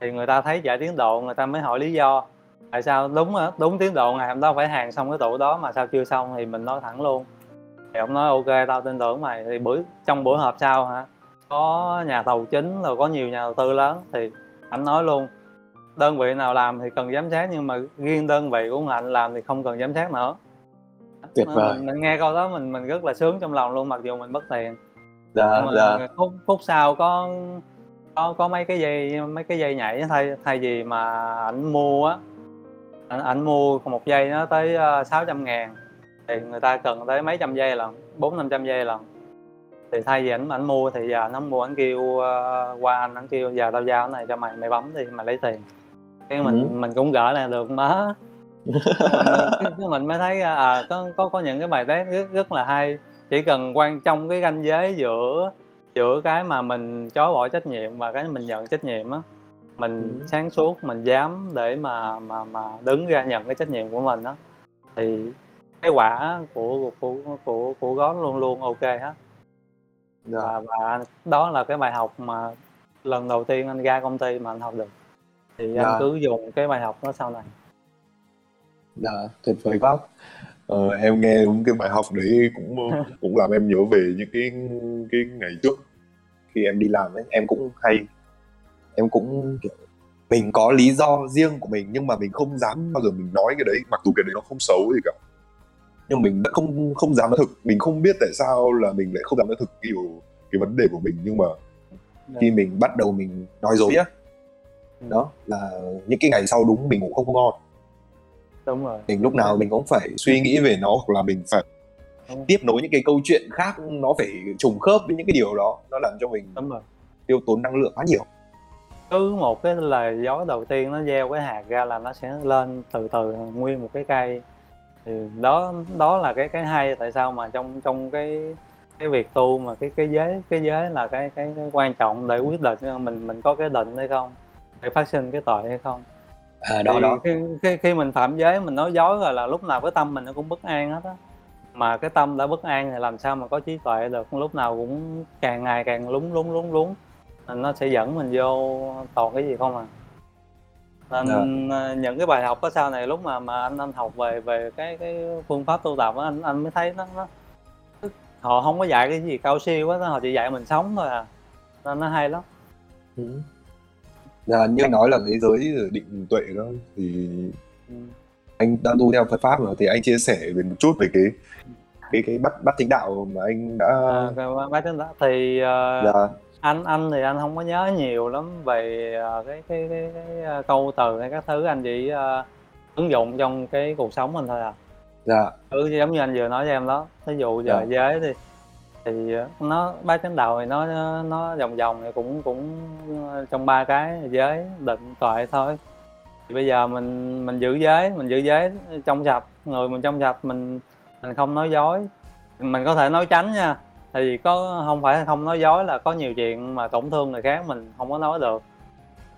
thì người ta thấy chạy tiến độ người ta mới hỏi lý do. Tại sao? Đúng á đúng tiến độ ngày hôm đó phải hàng xong cái tủ đó mà sao chưa xong thì mình nói thẳng luôn. Thì ông nói ok tao tin tưởng mày. Thì bữa trong buổi họp sau hả có nhà thầu chính rồi có nhiều nhà đầu tư lớn thì anh nói luôn đơn vị nào làm thì cần giám sát nhưng mà riêng đơn vị của anh làm thì không cần giám sát nữa. Tuyệt vời mình, mình nghe câu đó mình mình rất là sướng trong lòng luôn mặc dù mình mất tiền dạ mà dạ. phút phút sau có có có mấy cái dây mấy cái dây nhảy thay thay vì mà ảnh mua á ảnh, ảnh mua một dây nó tới uh, 600 ngàn thì người ta cần tới mấy trăm giây lần bốn năm trăm giây lần thì thay vì ảnh ảnh mua thì giờ nó mua ảnh kêu uh, qua anh ảnh kêu giờ tao giao cái này cho mày mày bấm thì mày lấy tiền. Cái mình Ừ. mình cũng gỡ lại được má. Mình, mình mới thấy à có có có những cái bài test rất, rất là hay. Chỉ cần quan trong cái ranh giới giữa giữa cái mà mình chối bỏ trách nhiệm và cái mình nhận trách nhiệm á. Mình Ừ. sáng suốt mình dám để mà mà mà đứng ra nhận cái trách nhiệm của mình á. Thì cái quả của của của của, của gót luôn luôn ok hết dạ. Và, và đó là cái bài học mà lần đầu tiên anh ra công ty mà anh học được. Thì anh Dạ. cứ dùng cái bài học đó sau này. Dạ tuyệt vời quá. Ờ, em nghe đúng cái bài học đấy cũng cũng làm em nhớ về những cái cái ngày trước khi em đi làm ấy. Em cũng hay em cũng kiểu mình có lý do riêng của mình nhưng mà mình không dám bao giờ mình nói cái đấy mặc dù cái đấy nó không xấu gì cả nhưng mình vẫn không không dám nói thực. Mình không biết tại sao là mình lại không dám nói thực kiểu cái vấn đề của mình. Nhưng mà khi mình bắt đầu mình nói dối á Ừ. đó là những cái ngày sau đúng mình cũng không ngon. Đúng rồi. Mình lúc nào mình cũng phải suy nghĩ về nó hoặc là mình phải tiếp nối những cái câu chuyện khác nó phải trùng khớp với những cái điều đó. Nó làm cho mình đúng rồi. tiêu tốn năng lượng quá nhiều. Cứ một cái lời gió đầu tiên nó gieo cái hạt ra là nó sẽ lên từ từ nguyên một cái cây thì đó đó là cái cái hay tại sao mà trong trong cái cái việc tu mà cái cái giới cái giới là cái cái, cái quan trọng để quyết định mình mình có cái định hay không để phát sinh cái tội hay không. À thì khi, khi, khi mình phạm giới mình nói dối rồi là lúc nào cái tâm mình nó cũng bất an hết á. Mà cái tâm đã bất an thì làm sao mà có trí tuệ được lúc nào cũng càng ngày càng lúng lúng lúng lúng. Nó sẽ dẫn mình vô toàn cái gì không à nên ờ, những cái bài học đó sau này lúc mà mà anh anh học về về cái cái phương pháp tu tập á anh anh mới thấy nó nó họ không có dạy cái gì cao siêu á họ chỉ dạy mình sống thôi à. Nên nó hay lắm. Ừ. Dạ, như anh nói là cái giới định tuệ đó thì ừ. anh đang tu theo Phật pháp mà thì anh chia sẻ về một chút về cái cái cái bắt bắt thính đạo mà anh đã à, bác tính đó thì ờ, dạ anh anh thì anh không có nhớ nhiều lắm về ờ, cái cái cái, cái ờ, câu từ hay các thứ anh chỉ ờ, ứng dụng trong cái cuộc sống mình thôi à. Dạ. Ừ, giống như anh vừa nói cho em đó. Ví dụ giờ Dạ. giới thì thì ờ, nó ba chánh đạo thì nó nó vòng vòng thì cũng cũng trong ba cái giới định tuệ thôi. Thì bây giờ mình mình giữ giới mình giữ giới trong sạch người mình trong sạch mình mình không nói dối. Mình có thể nói tránh nha tại vì có không phải không nói dối là có nhiều chuyện mà tổn thương người khác mình không có nói được.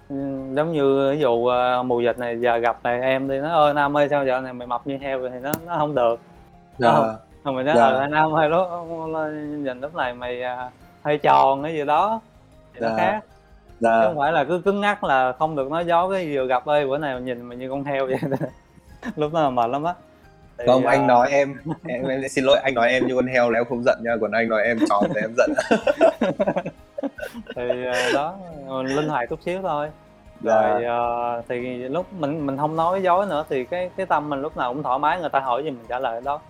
Ừ, giống như ví dụ ờ, mùa dịch này giờ gặp này em đi nói ơi nam ơi sao giờ này mày mập như heo vậy? Thì nó nó không được. Dạ. Không. Rồi mình nói Dạ. ờ nam ơi lúc nhìn lúc này mày à, hơi tròn cái gì đó. Thì nó Dạ. khác. Chứ dạ không phải là cứ cứng ngắc là không được nói dối cái vừa gặp ơi bữa này nhìn mày như con heo vậy. Lúc đó là mệt lắm á Thì, không anh nói em em em xin lỗi anh nói em như con heo là em không giận nha còn anh nói em tròn thì em giận. Thì à, đó linh hoạt chút xíu thôi. Dạ. rồi à, thì lúc mình mình không nói dối nữa thì cái cái tâm mình lúc nào cũng thoải mái người ta hỏi gì mình trả lời đó.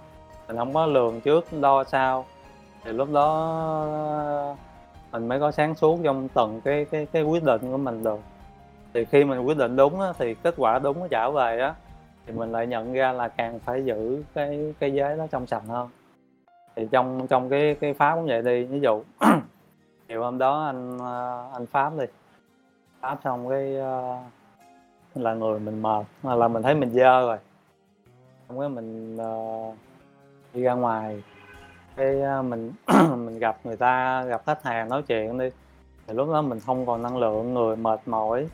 Mình không có lường trước đo sau thì lúc đó mình mới có sáng suốt trong từng cái cái cái quyết định của mình được. Thì khi mình quyết định đúng á, thì kết quả đúng nó trả về á thì mình lại nhận ra là càng phải giữ cái cái giới nó trong sạch hơn. Thì trong trong cái cái pháp cũng vậy đi ví dụ chiều hôm đó anh à, anh pháp đi. Pháp xong cái uh, là người mình mệt là mình thấy mình dơ rồi. Xong cái mình uh, đi ra ngoài. Cái uh, mình mình gặp người ta gặp khách hàng nói chuyện đi. Thì lúc đó mình không còn năng lượng người mệt mỏi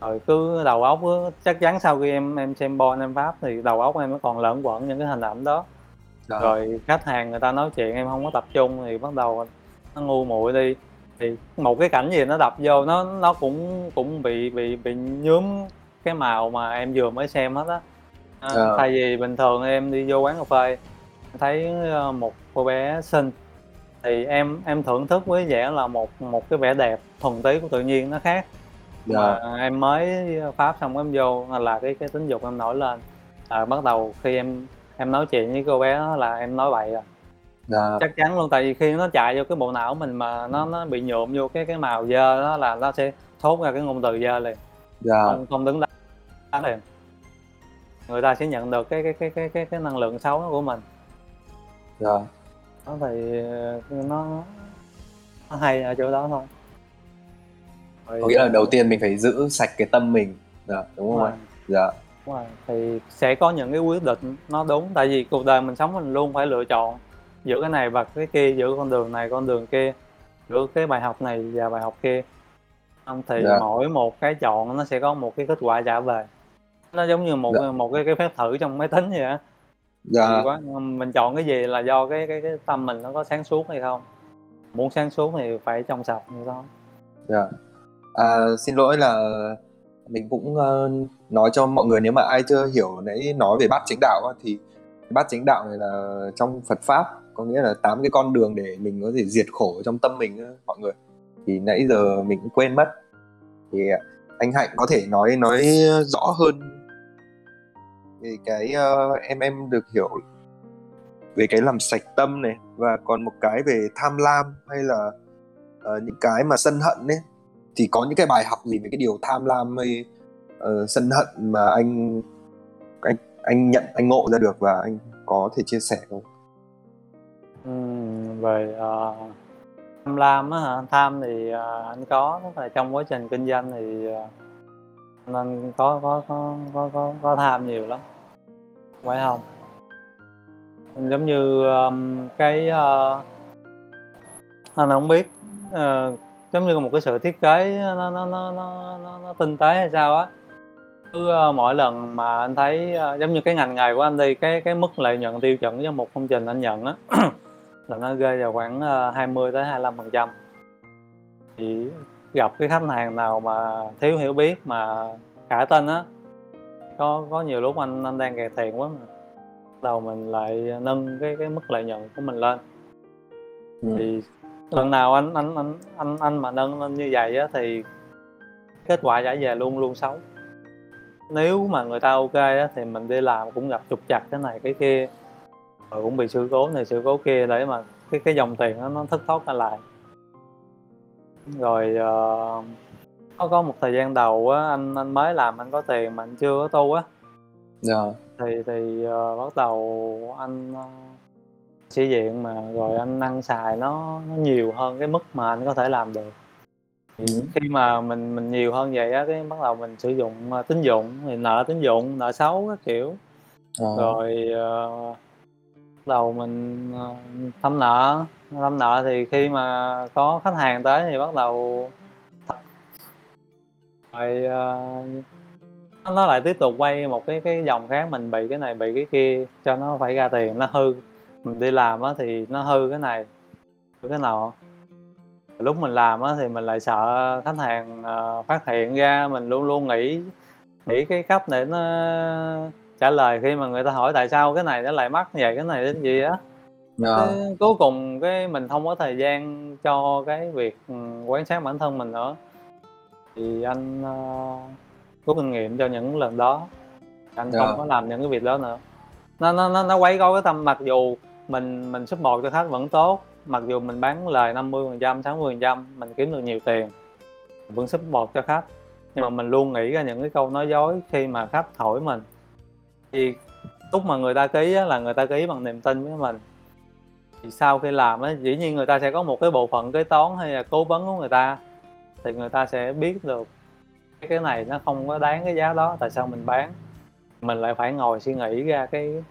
rồi cứ đầu óc cứ, chắc chắn sau khi em em xem bon em pháp thì đầu óc em nó còn lẫn quẩn những cái hình ảnh đó. Dạ. rồi khách hàng người ta nói chuyện em không có tập trung thì bắt đầu nó ngu muội đi. Thì một cái cảnh gì nó đập vô nó nó cũng cũng bị bị bị nhuốm cái màu mà em vừa mới xem hết á. À, Dạ. thay vì bình thường em đi vô quán cà phê thấy ờ, một cô bé xinh. Thì em em thưởng thức với vẻ là một một cái vẻ đẹp thuần túy của tự nhiên nó khác Dạ. mà em mới pháp xong em vô là cái cái tính dục em nổi lên à, bắt đầu khi em em nói chuyện với cô bé đó là em nói bậy rồi Dạ. chắc chắn luôn tại vì khi nó chạy vô cái bộ não mình mà nó nó bị nhuộm vô cái cái màu dơ đó là nó sẽ thốt ra cái ngôn từ dơ liền Dạ. không không đứng đắn liền người ta sẽ nhận được cái cái cái cái cái, cái năng lượng xấu của mình Dạ. đó thì ờ, nó nó hay ở chỗ đó thôi có nghĩa là đầu tiên mình phải giữ sạch cái tâm mình. Dạ, đúng không rồi. dạ. Rồi. thì sẽ có những cái quyết định nó đúng. Tại vì cuộc đời mình sống mình luôn phải lựa chọn giữa cái này và cái kia giữa con đường này con đường kia giữa cái bài học này và bài học kia. Không thì Dạ. mỗi một cái chọn nó sẽ có một cái kết quả trả về. Nó giống như một Dạ. một cái cái phép thử trong máy tính vậy á. Dạ. Quá, mình chọn cái gì là do cái cái cái tâm mình nó có sáng suốt hay không? Muốn sáng suốt thì phải trong sạch như đó. Dạ à, xin lỗi là mình cũng uh, nói cho mọi người nếu mà ai chưa hiểu nãy nói về bát chính đạo thì bát chính đạo này là trong Phật pháp có nghĩa là tám cái con đường để mình có thể diệt khổ trong tâm mình mọi người. Thì nãy giờ mình cũng quên mất. Thì à, anh Hạnh có thể nói nói rõ hơn về cái uh, em em được hiểu về cái làm sạch tâm này và còn một cái về tham lam hay là uh, những cái mà sân hận ấy thì có những cái bài học gì về cái điều tham lam hay uh, sân hận mà anh anh anh nhận anh ngộ ra được và anh có thể chia sẻ không? Ừ, về uh, tham lam á hả? Tham thì uh, anh có tức là trong quá trình kinh doanh thì uh, anh có có có có có, có tham nhiều lắm. Phải không? Giống như um, cái uh, anh không biết uh, giống như một cái sự thiết kế nó nó nó nó nó, nó tinh tế hay sao á. Cứ ờ, mỗi lần mà anh thấy ờ, giống như cái ngành nghề của anh đi cái cái mức lợi nhuận tiêu chuẩn cho một công trình anh nhận á là nó rơi vào khoảng ờ, 20 tới 25 phần trăm. Thì gặp cái khách hàng nào mà thiếu hiểu biết mà cả tin á có có nhiều lúc anh anh đang kẹt tiền quá mà. Đầu mình lại nâng cái cái mức lợi nhuận của mình lên. Ừ. thì lần nào anh anh anh anh anh mà nâng lên như vậy á thì kết quả trả về luôn luôn xấu. Nếu mà người ta ok á thì mình đi làm cũng gặp trục chặt cái này cái kia. Rồi cũng bị sự cố này sự cố kia để mà cái cái dòng tiền đó, nó thất thoát ra lại. Rồi ờ, có có một thời gian đầu á anh anh mới làm anh có tiền mà anh chưa có tu á. Dạ. thì thì ờ, bắt đầu anh ờ, sĩ diện mà rồi anh ăn xài nó nó nhiều hơn cái mức mà anh có thể làm được. Ừ. khi mà mình mình nhiều hơn vậy á cái bắt đầu mình sử dụng ờ, tín dụng thì nợ tín dụng nợ xấu các kiểu. Ờ. rồi bắt đầu mình ờ, thăm nợ. Thăm nợ thì khi mà có khách hàng tới thì bắt đầu rồi nó- nó lại tiếp tục quay một cái cái dòng khác mình bị cái này bị cái kia cho nó phải ra tiền nó hư mình đi làm á thì nó hư cái này. Hư cái nọ lúc mình làm á thì mình lại sợ khách hàng ờ, phát hiện ra mình luôn luôn nghĩ nghĩ cái cách để nó trả lời khi mà người ta hỏi tại sao cái này nó lại mắc vậy cái này đến gì á. Dạ. Cái cuối cùng cái mình không có thời gian cho cái việc ừ, quan sát bản thân mình nữa. Thì anh uh, kinh nghiệm cho những lần đó. Anh Dạ. không có làm những cái việc đó nữa. Nó nó nó, nó quấy rối cái tâm mặc dù mình mình support cho khách vẫn tốt. Mặc dù mình bán lời 50 phần trăm 60 phần trăm mình kiếm được nhiều tiền vẫn support cho khách. Nhưng mà mình luôn nghĩ ra những cái câu nói dối khi mà khách hỏi mình. Thì lúc mà người ta ký á, là người ta ký bằng niềm tin với mình. Thì sau khi làm á dĩ nhiên người ta sẽ có một cái bộ phận kế toán hay là cố vấn của người ta thì người ta sẽ biết được cái cái này nó không có đáng cái giá đó tại sao mình bán. Mình lại phải ngồi suy nghĩ ra cái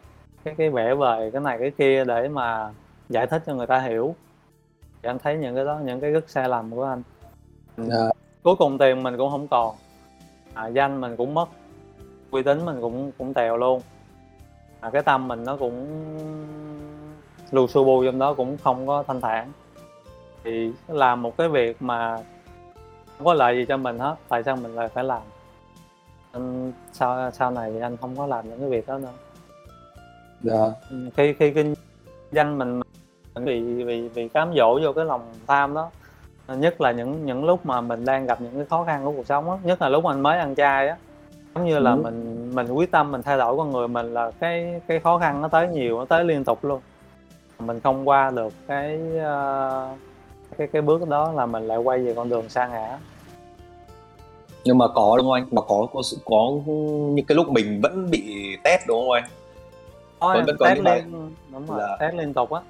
cái cái vẽ vời cái này cái kia để mà giải thích cho người ta hiểu. Thì anh thấy những cái đó những cái rất sai lầm của anh. Dạ. cuối cùng tiền mình cũng không còn. À, danh mình cũng mất. Uy tín mình cũng cũng tèo luôn. À, cái tâm mình nó cũng lu su bu trong đó cũng không có thanh thản. Thì làm một cái việc mà không có lợi gì cho mình hết tại sao mình lại phải làm? Anh sau sau này thì anh không có làm những cái việc đó nữa Dạ. Khi khi kinh doanh mình mình bị bị bị cám dỗ vô cái lòng tham đó nhất là những những lúc mà mình đang gặp những cái khó khăn của cuộc sống á nhất là lúc anh mới ăn chay á. Giống như là Ừ. mình mình quyết tâm mình thay đổi con người mình là cái cái khó khăn nó tới nhiều nó tới liên tục luôn. Mình không qua được cái ờ, cái cái bước đó là mình lại quay về con đường sa ngã. Nhưng mà có đúng không anh? Mà có có sự- có những cái lúc mình vẫn bị test đúng không anh Vẫn- vẫn có test liên đúng rồi Dạ. test liên tục á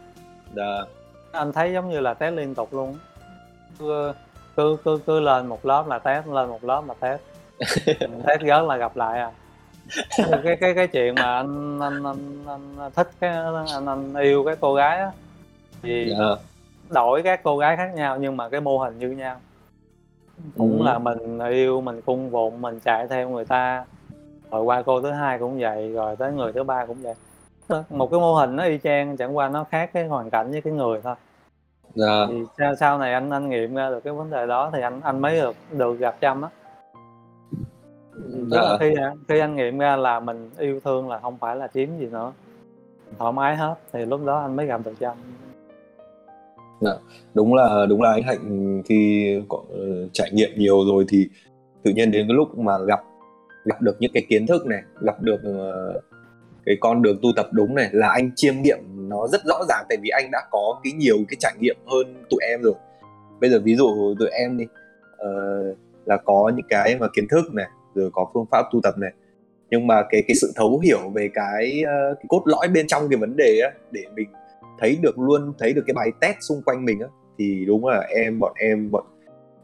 Dạ. anh thấy giống như là test liên tục luôn cứ cứ cứ, cứ lên một lớp là test lên một lớp là test test rớt là gặp lại à cái cái cái chuyện mà anh anh anh, anh thích cái anh, anh yêu cái cô gái á thì Dạ. đổi các cô gái khác nhau nhưng mà cái mô hình như nhau cũng Ừ. là mình yêu mình cung phụng mình chạy theo người ta rồi qua cô thứ hai cũng vậy rồi tới người thứ ba cũng vậy một cái mô hình nó y chang chẳng qua nó khác cái hoàn cảnh với cái người thôi. Dạ. thì sau, sau này anh anh nghiệm ra được cái vấn đề đó thì anh anh mới được được gặp Trâm á. Tức là Dạ. khi khi anh nghiệm ra là mình yêu thương là không phải là chiếm gì nữa thoải mái hết thì lúc đó anh mới gặp được Trâm. Đúng là đúng là anh hạnh khi có, ờ, trải nghiệm nhiều rồi thì tự nhiên đến cái lúc mà gặp gặp được những cái kiến thức này gặp được ờ, cái con đường tu tập đúng này là anh chiêm nghiệm nó rất rõ ràng tại vì anh đã có cái nhiều cái trải nghiệm hơn tụi em rồi. Bây giờ ví dụ tụi em đi uh, là có những cái mà kiến thức này rồi có phương pháp tu tập này nhưng mà cái cái sự thấu hiểu về cái, uh, cái cốt lõi bên trong cái vấn đề á để mình thấy được luôn thấy được cái bài test xung quanh mình á thì đúng là em bọn em bọn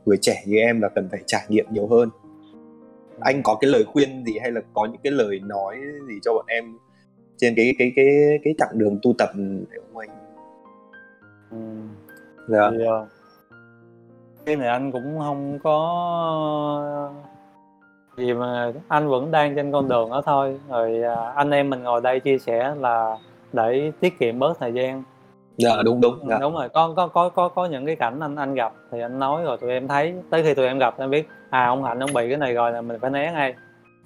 người trẻ như em là cần phải trải nghiệm nhiều hơn. Anh có cái lời khuyên gì hay là có những cái lời nói gì cho bọn em trên cái cái cái cái chặng đường tu tập không anh ừ. dạ. Thì ờ, cái này anh cũng không có gì mà anh vẫn đang trên con đường đó thôi. Rồi à, anh em mình ngồi đây chia sẻ là để tiết kiệm bớt thời gian. Dạ đúng đúng. Dạ. đúng rồi. Có có có có có những cái cảnh anh anh gặp thì anh nói rồi tụi em thấy. Tới khi tụi em gặp em biết à ông hạnh ông bị cái này rồi là mình phải né ngay.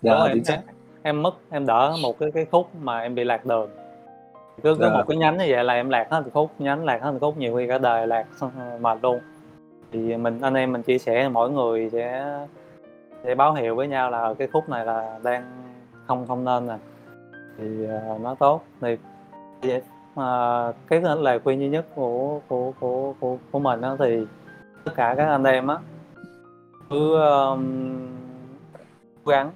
Dạ Đúng rồi, chính xác em mất em đỡ một cái cái khúc mà em bị lạc đường. Cứ có Dạ. một cái nhánh như vậy là em lạc hết một khúc nhánh lạc hết một khúc nhiều khi cả đời lạc mệt luôn. Thì mình anh em mình chia sẻ mỗi người sẽ sẽ báo hiệu với nhau là cái khúc này là đang không không nên nè. Thì uh, nó tốt thì mà cái lời khuyên duy nhất của của của của, của mình đó thì tất cả các anh em á cứ um, cố gắng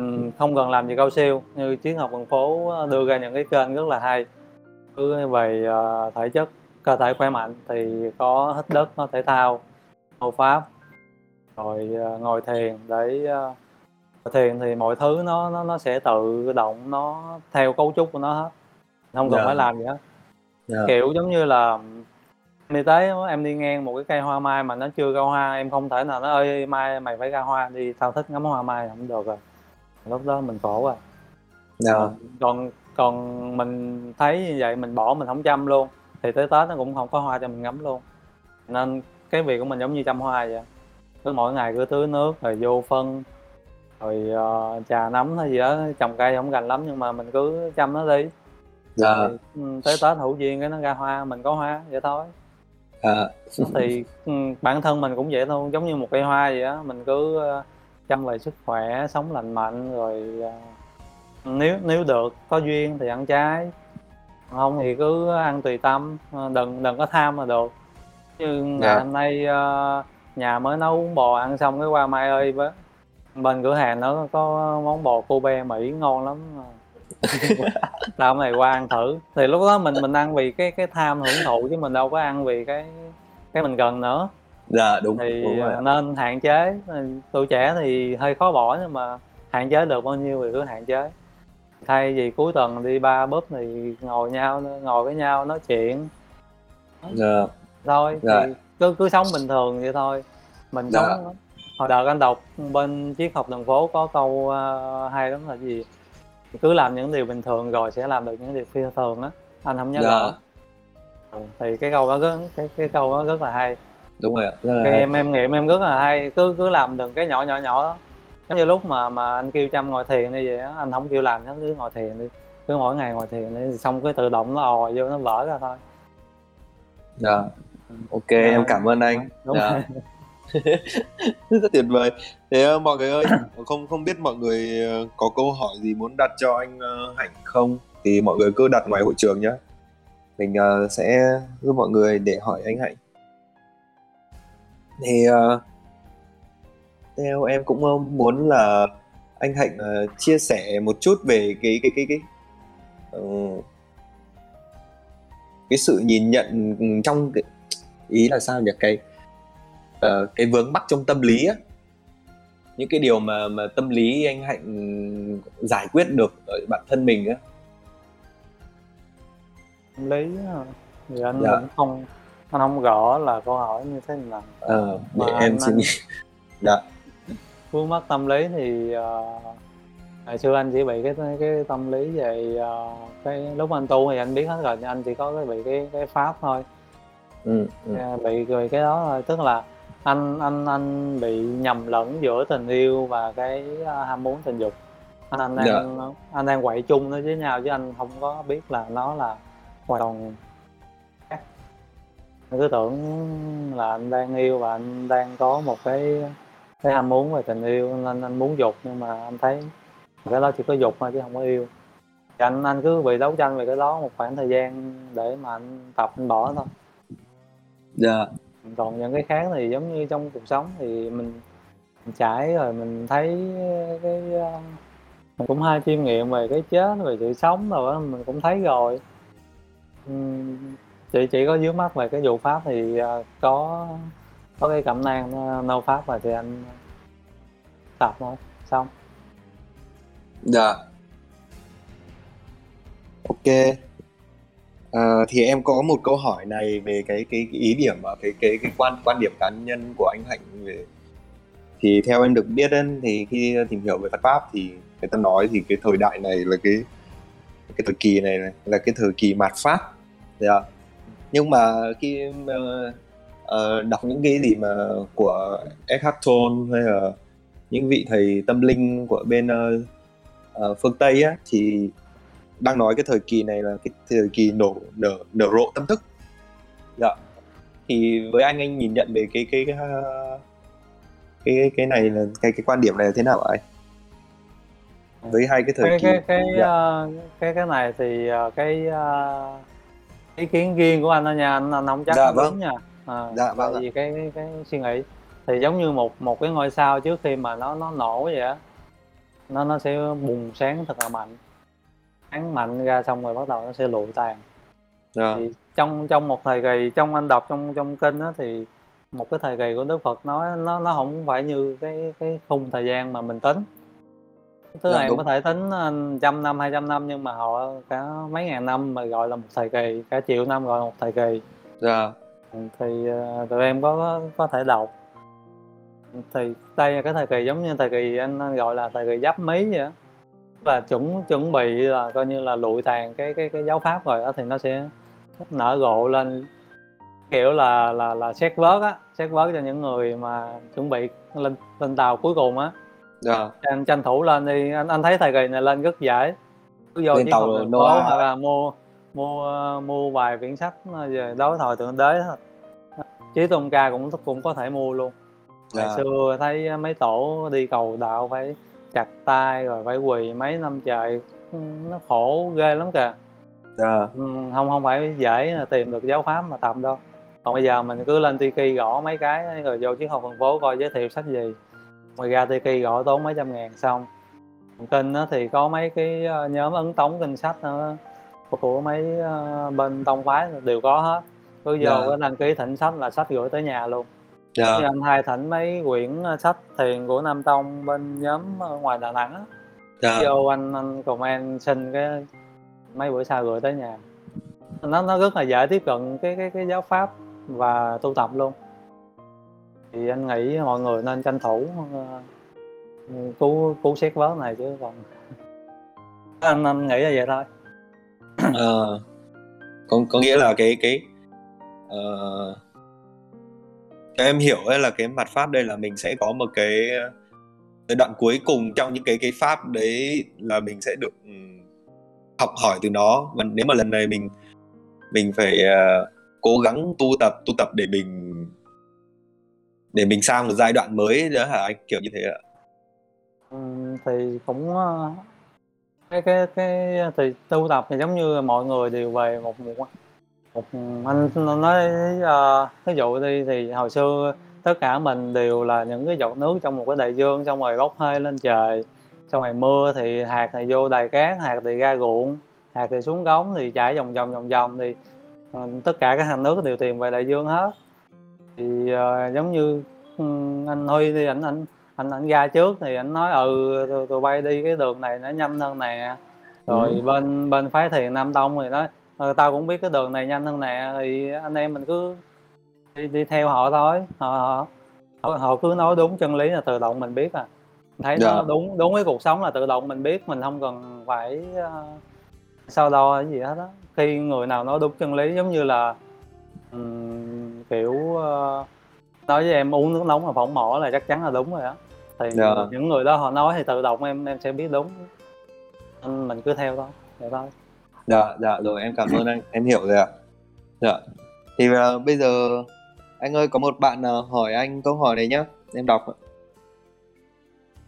Ừm, không cần làm gì cao siêu như chiến học đường phố đưa ra những cái kênh rất là hay. Cứ về ờ, thể chất cơ thể khỏe mạnh thì có hít đất có thể thao hô pháp. Rồi ờ, ngồi thiền để ờ, thiền thì mọi thứ nó nó nó sẽ tự động nó theo cấu trúc của nó hết. Không cần Dạ. phải làm gì hết. Dạ. Kiểu giống như là đi tới em đi ngang một cái cây hoa mai mà nó chưa ra hoa em không thể nào nói ơi mai mày phải ra hoa đi tao thích ngắm hoa mai không được rồi lúc đó mình khổ rồi dạ. Còn còn mình thấy như vậy mình bỏ mình không chăm luôn. Thì tới tết nó cũng không có hoa cho mình ngắm luôn. Nên cái việc của mình giống như chăm hoa vậy. Cứ mỗi ngày cứ tưới nước rồi vô phân rồi ờ, trà nấm hay gì đó trồng cây không gành lắm nhưng mà mình cứ chăm nó đi. Dạ. Rồi, ừ, tới tết hữu duyên cái nó ra hoa mình có hoa vậy thôi. Dạ. Thì ừ, bản thân mình cũng vậy thôi giống như một cây hoa vậy á. Mình cứ ờ, chăm về sức khỏe sống lành mạnh rồi ờ, nếu nếu được có duyên thì ăn trái. Không thì cứ ăn tùy tâm ờ, đừng đừng có tham là được. Như ngày Dạ. hôm nay ờ, nhà mới nấu bò ăn xong cái qua mai ơi với bên cửa hàng nó có món bò Kobe Mỹ ngon lắm. Tao này qua ăn thử. Thì lúc đó mình mình ăn vì cái cái tham hưởng thụ chứ mình đâu có ăn vì cái cái mình cần nữa dạ đúng thì đúng rồi nên hạn chế tuổi trẻ thì hơi khó bỏ nhưng mà hạn chế được bao nhiêu thì cứ hạn chế. Thay vì cuối tuần đi ba búp thì ngồi nhau ngồi với nhau nói chuyện. Dạ. Thôi Dạ. thì cứ cứ sống bình thường vậy thôi. Mình Dạ. sống hồi đợt anh đọc bên triết học đường phố có câu ờ, hay lắm là gì? Cứ làm những điều bình thường rồi sẽ làm được những điều phi thường á. Anh không nhớ Dạ. rõ. Thì cái câu đó rất cái cái câu đó rất là hay đúng rồi ạ là em em nghiệm em rất là hay cứ cứ làm từng cái nhỏ nhỏ nhỏ đó. Giống như lúc mà mà anh kêu chăm ngồi thiền như vậy á anh không kêu làm nó cứ ngồi thiền đi. Cứ mỗi ngày ngồi thiền đi xong cái tự động nó ò vô nó vỡ ra thôi. Dạ. Ok em cảm ơn anh. Đúng Dạ. rồi. rất tuyệt vời. Thế ờ, mọi người ơi không không biết mọi người ờ, có câu hỏi gì muốn đặt cho anh ờ, hạnh không? Thì mọi người cứ đặt ngoài hội trường nhé mình sẽ giúp mọi người để hỏi anh hạnh thì ờ, theo em cũng ờ, muốn là anh hạnh ờ, chia sẻ một chút về cái cái cái cái ờ, cái sự nhìn nhận trong cái ý là sao nhỉ? Cái ờ, cái vướng mắc trong tâm lý á. Những cái điều mà mà tâm lý anh hạnh giải quyết được ở bản thân mình á. Tâm lý á, thì anh Dạ. cũng không anh không rõ là câu hỏi như thế nào? Ờ, để Mà em anh- suy nghĩ. dạ. Vướng mắc tâm lý thì ờ, ngày xưa anh chỉ bị cái cái tâm lý về ờ, cái lúc anh tu thì anh biết hết rồi nhưng anh chỉ có cái bị cái cái pháp thôi. Ừ, ừ. À, bị rồi cái đó thôi. Tức là anh anh anh bị nhầm lẫn giữa tình yêu và cái à, ham muốn tình dục. Anh anh đang anh đang quậy chung nó với nhau chứ anh không có biết là nó là hoàn toàn anh cứ tưởng là anh đang yêu và anh đang có một cái cái ham muốn về tình yêu nên anh muốn dục nhưng mà anh thấy cái đó chỉ có dục thôi chứ không có yêu. Thì anh anh cứ bị đấu tranh về cái đó một khoảng thời gian để mà anh tập anh bỏ thôi. Dạ. Còn những cái khác thì giống như trong cuộc sống thì mình, mình trải rồi mình thấy cái uh, mình cũng hay chiêm nghiệm về cái chết về sự sống rồi đó mình cũng thấy rồi chỉ chỉ có dưới mắt về cái vụ pháp thì à, có có cái cẩm nang nó nâu pháp và thì anh tập thôi xong. Dạ. Ok. Ờ, thì em có một câu hỏi này về cái cái, cái ý điểm và cái cái cái quan quan điểm cá nhân của anh Hạnh về thì theo em được biết ấy, thì khi tìm hiểu về Phật pháp thì người ta nói thì cái thời đại này là cái cái thời kỳ này, này là cái thời kỳ mạt pháp. Dạ nhưng mà khi ờ, ờ, đọc những cái gì mà của Eckhart Tolle hay là những vị thầy tâm linh của bên ờ, ờ, phương Tây á thì đang nói cái thời kỳ này là cái thời kỳ nổ nở nở rộ tâm thức. Dạ. Thì với anh anh nhìn nhận về cái cái cái uh, cái cái này là cái cái quan điểm này là thế nào ạ anh? Với hai cái thời cái kỳ cái cái dạ. ờ, cái cái này thì cái ờ, ý kiến riêng của anh thôi nha anh, anh không chắc Dạ, đúng vâng. nha. À, Dạ, vâng vì cái, cái cái suy nghĩ thì giống như một một cái ngôi sao trước khi mà nó nó nổ vậy á nó nó sẽ bùng sáng thật là mạnh. Sáng mạnh ra xong rồi bắt đầu nó sẽ lụi tàn. Dạ. thì trong trong một thời kỳ trong anh đọc trong trong kinh á thì một cái thời kỳ của Đức Phật nói nó nó không phải như cái cái khung thời gian mà mình tính là em đúng. có thể tính ờ, trăm năm hai trăm năm nhưng mà họ cả mấy ngàn năm mà gọi là một thời kỳ cả triệu năm gọi là một thời kỳ. Dạ. Thì ờ, tụi em có có thể đọc. Thì đây là cái thời kỳ giống như thời kỳ anh, anh gọi là thời kỳ giáp mí vậy á. Là chuẩn chuẩn bị là coi như là lụi tàn cái cái cái giáo pháp rồi đó thì nó sẽ nở rộ lên. Kiểu là là là xét vớt á xét vớt cho những người mà chuẩn bị lên lên tàu cuối cùng á dạ. Tranh tranh thủ lên đi. Anh anh thấy thời kỳ này lên rất dễ. Cứ vô Lên tàu phố hoặc là mua mua ờ, mua vài quyển sách về đối thoại thượng đế thôi. Chí tôn ca cũng cũng có thể mua luôn. Ngày Dạ. xưa thấy mấy tổ đi cầu đạo phải chặt tay rồi phải quỳ mấy năm trời. Ừ, nó khổ ghê lắm kìa. Dạ. Ừ, không không phải dễ là tìm được giáo pháp mà tập đâu. Còn bây giờ mình cứ lên tiki gõ mấy cái rồi vô chiếc học thành phố coi giới thiệu sách gì rồi ra tiki gõ tốn mấy trăm ngàn xong. Kinh á thì có mấy cái ờ, nhóm ấn tống kinh sách nữa của mấy ờ, bên tông phái đều có hết. Cứ vô Dạ. cái đăng ký thỉnh sách là sách gửi tới nhà luôn. Dạ. Như anh hai thỉnh mấy quyển ờ, sách thiền của Nam Tông bên nhóm ngoài Đà Nẵng á. Dạ. vô anh anh comment xin cái mấy bữa sau gửi tới nhà. Nó nó rất là dễ tiếp cận cái cái cái giáo pháp và tu tập luôn thì anh nghĩ mọi người nên tranh thủ uh, cứu cứu xét vớ này chứ còn anh anh nghĩ là vậy thôi. À, có có nghĩa là cái cái ờ, uh, cái em hiểu ấy là cái mặt pháp đây là mình sẽ có một cái cái đoạn cuối cùng trong những cái cái pháp đấy là mình sẽ được ừ, học hỏi từ nó. Và nếu mà lần này mình mình phải uh, cố gắng tu tập tu tập để mình để mình sang một giai đoạn mới đó hả anh? Kiểu như thế ạ. Ừ, thì cũng ờ, cái cái cái thì tu tập thì giống như mọi người đều về một một một anh nói uh, ví dụ đi thì hồi xưa tất cả mình đều là những cái giọt nước trong một cái đại dương xong rồi bốc hơi lên trời xong rồi mưa thì hạt thì vô đài cát hạt thì ra ruộng hạt thì xuống cống thì chảy vòng vòng vòng vòng thì uh, tất cả các hạt nước đều tìm về đại dương hết thì uh, giống như um, anh huy thì anh anh anh anh ra trước thì anh nói ừ tụi bay đi cái đường này nó nhanh hơn nè rồi ừ. bên bên phái thiền nam tông thì nói ừ, tao cũng biết cái đường này nhanh hơn nè thì anh em mình cứ đi, đi theo họ thôi họ, họ họ cứ nói đúng chân lý là tự động mình biết à thấy nó dạ. đúng đúng với cuộc sống là tự động mình biết mình không cần phải uh, sau đo cái gì hết á khi người nào nói đúng chân lý giống như là um, kiểu uh, nói với em uống nước nóng mà phỏng mỏ là chắc chắn là đúng rồi á. Thì yeah. Dạ. những người đó họ nói thì tự động em em sẽ biết đúng. Nên mình cứ theo thôi vậy thôi. Dạ dạ rồi em cảm ơn anh. Em hiểu rồi ạ. Dạ. Thì uh, bây giờ anh ơi có một bạn uh, hỏi anh câu hỏi này nhá. Em đọc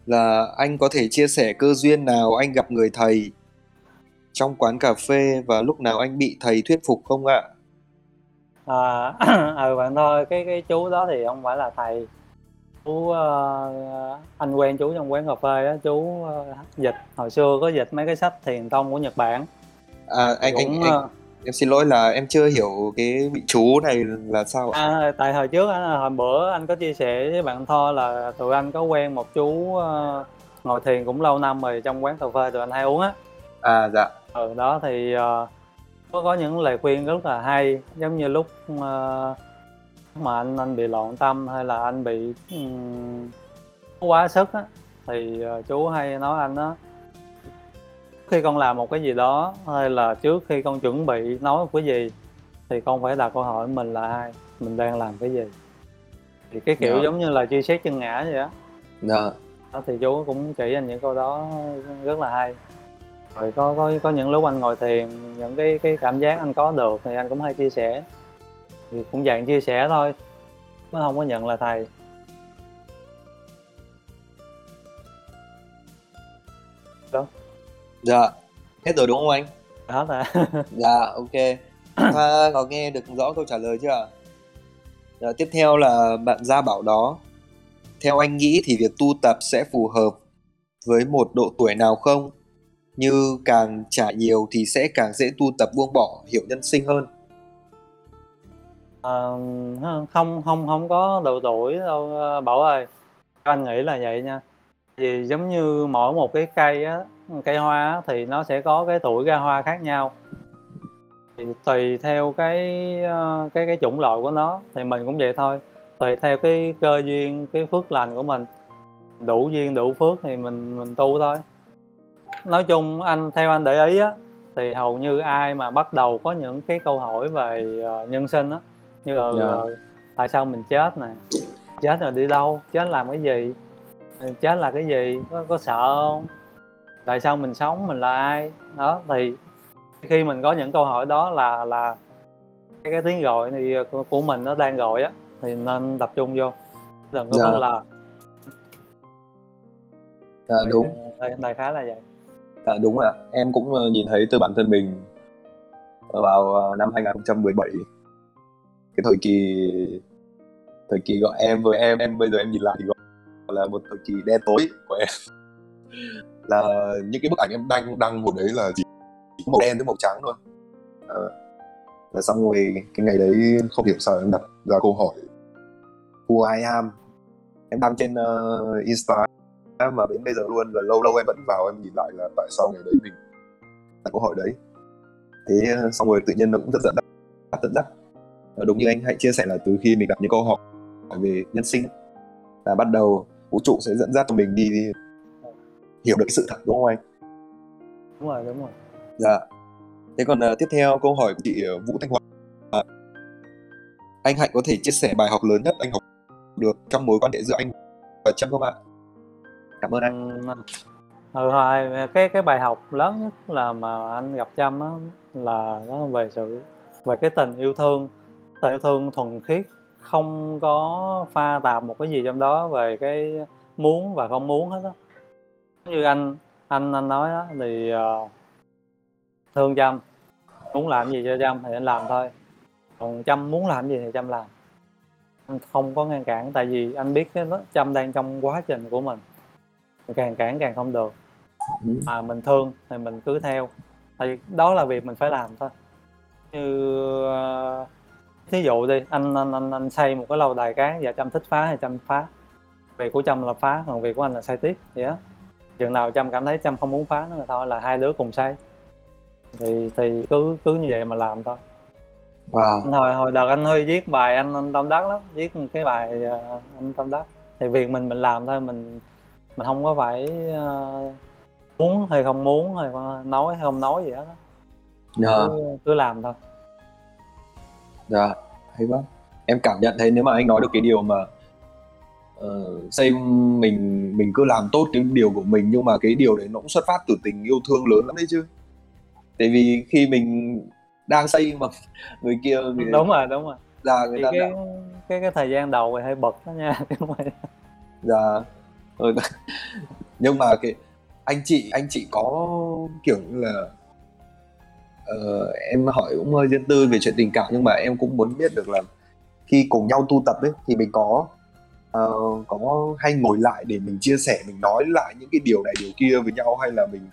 là anh có thể chia sẻ cơ duyên nào anh gặp người thầy trong quán cà phê và lúc nào anh bị thầy thuyết phục không ạ? À, ừ bạn thôi cái cái chú đó thì không phải là thầy chú uh, anh quen chú trong quán cà phê á. Chú uh, dịch hồi xưa có dịch mấy cái sách thiền tông của Nhật Bản. À anh cũng, anh, anh em xin lỗi là em chưa hiểu cái vị chú này là sao ạ? À, tại hồi trước hồi bữa anh có chia sẻ với bạn Tho là tụi anh có quen một chú uh, ngồi thiền cũng lâu năm rồi trong quán cà phê tụi anh hay uống á. À dạ. Ừ đó thì uh, có có những lời khuyên rất là hay giống như lúc uh, mà anh anh bị loạn tâm hay là anh bị um, quá sức á thì uh, chú hay nói anh đó khi con làm một cái gì đó hay là trước khi con chuẩn bị nói một cái gì thì con phải đặt câu hỏi mình là ai mình đang làm cái gì thì cái kiểu yeah. Dạ. giống như là chia sẻ chân ngã vậy đó yeah. đó thì chú cũng chỉ anh những câu đó rất là hay rồi có có có những lúc anh ngồi thiền những cái cái cảm giác anh có được thì anh cũng hay chia sẻ. Thì cũng dạng chia sẻ thôi nó không có nhận là thầy. Đó. Dạ hết rồi đúng không anh? Hết rồi. Dạ ok. Thoa có nghe được rõ câu trả lời chưa dạ, tiếp theo là bạn gia bảo đó. Theo anh nghĩ thì việc tu tập sẽ phù hợp với một độ tuổi nào không như càng trả nhiều thì sẽ càng dễ tu tập buông bỏ hiểu nhân sinh hơn. À, không không không có độ tuổi đâu ờ, bảo ơi. Anh nghĩ là vậy nha. Vì giống như mỗi một cái cây á cây hoa á, thì nó sẽ có cái tuổi ra hoa khác nhau. Thì tùy theo cái ờ, cái cái chủng loại của nó thì mình cũng vậy thôi. Tùy theo cái cơ duyên cái phước lành của mình. Đủ duyên đủ phước thì mình mình tu thôi nói chung anh theo anh để ý á thì hầu như ai mà bắt đầu có những cái câu hỏi về uh, nhân sinh á như là yeah. Dạ. uh, tại sao mình chết nè chết rồi đi đâu chết làm cái gì chết là cái gì có, có sợ không tại sao mình sống mình là ai đó thì khi mình có những câu hỏi đó là là cái, cái tiếng gọi thì của, của mình nó đang gọi á thì nên tập trung vô đừng có dạ. là dạ, đúng đại khái là vậy À, đúng ạ. Em cũng ờ, nhìn thấy từ bản thân mình vào ờ, năm 2017 cái thời kỳ thời kỳ gọi em với em em bây giờ em nhìn lại thì gọi là một thời kỳ đen tối của em. Là những cái bức ảnh em đăng đăng một đấy là chỉ màu đen với màu trắng thôi. Ờ, à, là xong rồi cái ngày đấy không hiểu sao em đặt ra câu hỏi who I am? Em đăng trên uh, Instagram mà đến bây giờ luôn là lâu lâu em vẫn vào em nhìn lại là tại sao ngày đấy mình đặt câu hỏi đấy. Thế ờ, xong rồi tự nhiên nó cũng rất dẫn dắt dẫn Ờ, đúng như anh hãy chia sẻ là từ khi mình gặp những câu hỏi về nhân sinh là bắt đầu vũ trụ sẽ dẫn dắt cho mình đi, đi hiểu được cái sự thật đúng không anh? Đúng rồi đúng rồi. Dạ. Thế còn uh, tiếp theo câu hỏi của chị uh, Vũ Thanh Hoa à, anh Hạnh có thể chia sẻ bài học lớn nhất anh học được trong mối quan hệ giữa anh và Trâm không ạ cảm ơn anh. Ừ, hồi cái cái bài học lớn nhất là mà anh gặp Trâm á là nó về sự về cái tình yêu thương. Tình yêu thương thuần khiết không có pha tạp một cái gì trong đó về cái muốn và không muốn hết á. Như anh anh anh nói đó thì uh, thương Trâm. Muốn làm gì cho Trâm thì anh làm thôi. Còn Trâm muốn làm gì thì Trâm làm. Anh không có ngăn cản tại vì anh biết cái Trâm đang trong quá trình của mình càng cản càng không được. Ừ. mà mình thương thì mình cứ theo. Thì đó là việc mình phải làm thôi. Như uh, thí dụ đi anh anh anh, anh xây một cái lâu đài cát và Trâm thích phá hay Trâm phá. Việc của Trâm là phá còn việc của anh là xây tiếp vậy đó chừng nào Trâm cảm thấy Trâm không muốn phá nó là thôi là hai đứa cùng xây. Thì thì cứ cứ như vậy mà làm thôi. Wow. hồi hồi đợt anh hơi viết bài anh anh tâm đắc lắm viết một cái bài uh, anh tâm đắc. Thì việc mình mình làm thôi mình mình không có phải uh, muốn hay không muốn hay nói hay không nói gì hết đó. Yeah. Cứ, cứ làm thôi dạ hay quá em cảm nhận thấy nếu mà anh nói được cái điều mà uh, xây mình mình cứ làm tốt cái điều của mình nhưng mà cái điều đấy nó cũng xuất phát từ tình yêu thương lớn lắm đấy chứ tại vì khi mình đang xây mà người kia người... đúng rồi đúng rồi dạ người thì ta cái, đã... cái cái thời gian đầu thì hơi bật đó nha dạ. nhưng mà cái anh chị anh chị có kiểu như là uh, em hỏi cũng hơi riêng tư về chuyện tình cảm nhưng mà em cũng muốn biết được là khi cùng nhau tu tập ấy thì mình có uh, có hay ngồi lại để mình chia sẻ mình nói lại những cái điều này điều kia với nhau hay là mình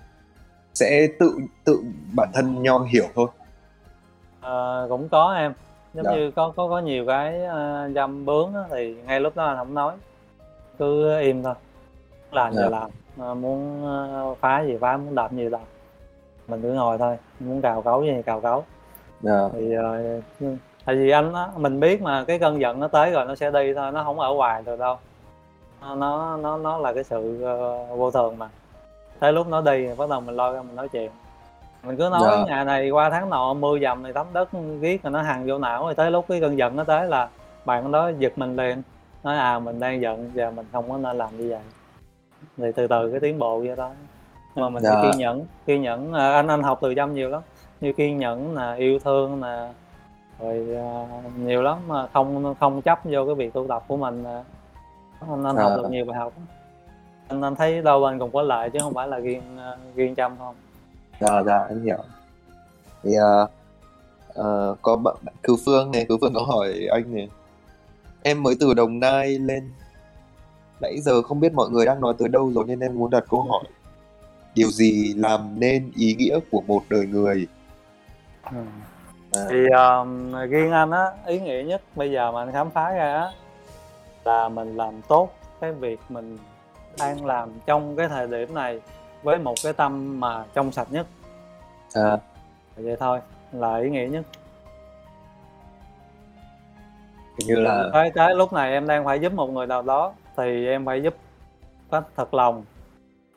sẽ tự tự bản thân nhau hiểu thôi? À, cũng có em. Giống dạ. như có có có nhiều cái uh, dâm bướng đó, thì ngay lúc đó anh không nói. Cứ im thôi làm dạ. gì làm à, muốn phá gì phá muốn đập gì đập mình cứ ngồi thôi muốn cào cấu gì thì cào cấu yeah. Dạ. thì uh, tại vì anh á mình biết mà cái cơn giận nó tới rồi nó sẽ đi thôi nó không ở hoài được đâu nó nó nó là cái sự uh, vô thường mà tới lúc nó đi bắt đầu mình lôi ra mình nói chuyện mình cứ nói yeah. Dạ. nhà này qua tháng nọ mưa dầm này tắm đất viết rồi nó hằn vô não rồi tới lúc cái cơn giận nó tới là bạn đó giật mình liền nói à mình đang giận và mình không có nên làm như vậy thì từ từ cái tiến bộ vậy đó. Mà mình dạ. phải kiên nhẫn kiên nhẫn à, anh anh học từ dâm nhiều lắm. Như kiên nhẫn là yêu thương là rồi à, nhiều lắm mà không không chấp vô cái việc tu tập của mình à. anh anh học được nhiều bài học anh anh thấy đâu anh cũng có lợi chứ không phải là riêng riêng chăm không? Dạ dạ anh hiểu. Thì uh, uh, có bạn cư phương này cư phương có hỏi anh này. Em mới từ đồng nai lên nãy giờ không biết mọi người đang nói tới đâu rồi nên em muốn đặt câu hỏi điều gì làm nên ý nghĩa của một đời người ừ. à. thì um, riêng anh á ý nghĩa nhất bây giờ mà anh khám phá ra á là mình làm tốt cái việc mình đang làm trong cái thời điểm này với một cái tâm mà trong sạch nhất à. vậy thôi là ý nghĩa nhất như là cái, cái lúc này em đang phải giúp một người nào đó thì em phải giúp cách thật lòng.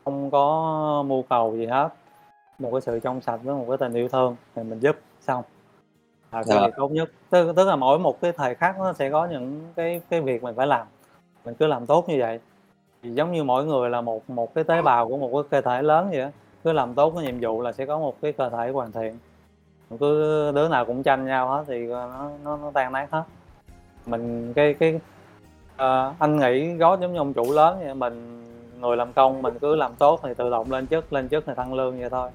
Không có mưu cầu gì hết. Một cái sự trong sạch với một cái tình yêu thương thì mình giúp xong. Là cái dạ. việc tốt nhất. Tức, tức là mỗi một cái thời khắc nó sẽ có những cái cái việc mình phải làm. Mình cứ làm tốt như vậy. Thì giống như mỗi người là một một cái tế bào của một cái cơ thể lớn vậy đó cứ làm tốt cái nhiệm vụ là sẽ có một cái cơ thể hoàn thiện. Mình cứ đứa nào cũng tranh nhau hết thì nó nó, nó tan nát hết. Mình cái cái uh, anh nghĩ gót giống như ông chủ lớn vậy mình người làm công mình cứ làm tốt thì tự động lên chức lên chức thì tăng lương vậy thôi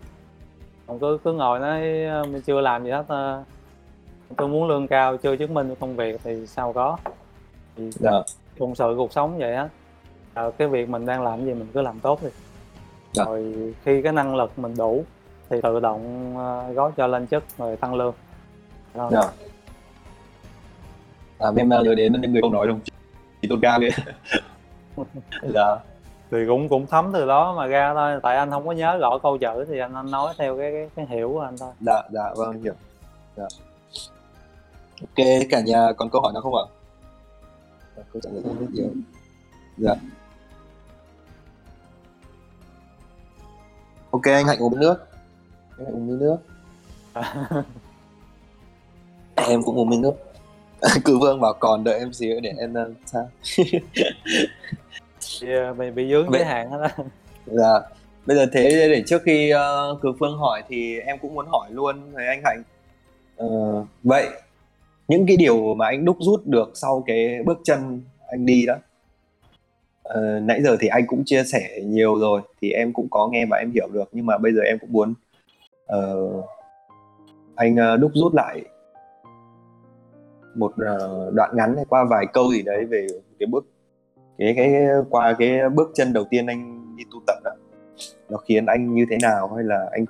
còn cứ cứ ngồi nói mình chưa làm gì hết ờ, tôi muốn lương cao chưa chứng minh công việc thì sao có thì dạ. phụng sự cuộc sống vậy á à, cái việc mình đang làm gì mình cứ làm tốt đi dạ. rồi khi cái năng lực mình đủ thì tự động uh, gói cho lên chức rồi tăng lương Rồi. dạ. à, em nhớ đến những người không nói không tôn cao kia dạ. Thì cũng cũng thấm từ đó mà ra thôi. Tại anh không có nhớ rõ câu chữ thì anh, anh nói theo cái cái, cái hiểu của anh thôi. Dạ dạ vâng hiểu. Dạ. ok cả nhà còn câu hỏi nào không ạ? Dạ, câu trả lời biết nhiều dạ. Ok anh hạnh uống nước. Anh hạnh uống miếng nước. Em cũng uống miếng nước cứ vương bảo còn đợi em xíu để em uh, sao? Bị, ờ, bị, dướng giới hạn hết á dạ. Bây giờ thế để trước khi uh, cử phương hỏi thì em cũng muốn hỏi luôn với anh hạnh. Ờ, vậy những cái điều mà anh đúc rút được sau cái bước chân anh đi đó ờ, nãy giờ thì anh cũng chia sẻ nhiều rồi thì em cũng có nghe và em hiểu được nhưng mà bây giờ em cũng muốn ờ, anh ờ, đúc rút lại một ờ, đoạn ngắn hay qua vài câu gì đấy về cái bước cái cái qua cái bước chân đầu tiên anh đi tu tập đó. Nó khiến anh như thế nào hay là anh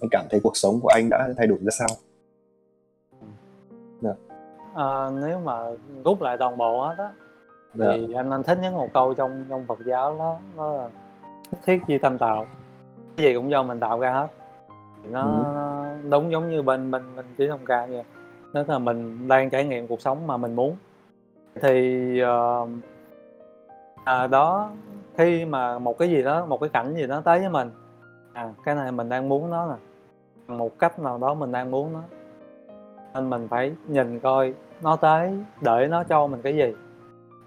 anh cảm thấy cuộc sống của anh đã thay đổi ra sao? Ờ, nếu mà rút lại toàn bộ hết á dạ. thì anh anh thích nhất một câu trong trong Phật giáo đó nó là thiết chi tâm tạo cái gì cũng do mình tạo ra hết. Nó, Ừ. nó đúng giống như bên bên bên trí thông ca vậy nếu là mình đang trải nghiệm cuộc sống mà mình muốn. Thì uh, à, đó khi mà một cái gì đó một cái cảnh gì đó tới với mình à cái này mình đang muốn nó nè. Một cách nào đó mình đang muốn nó. Nên mình phải nhìn coi nó tới để nó cho mình cái gì.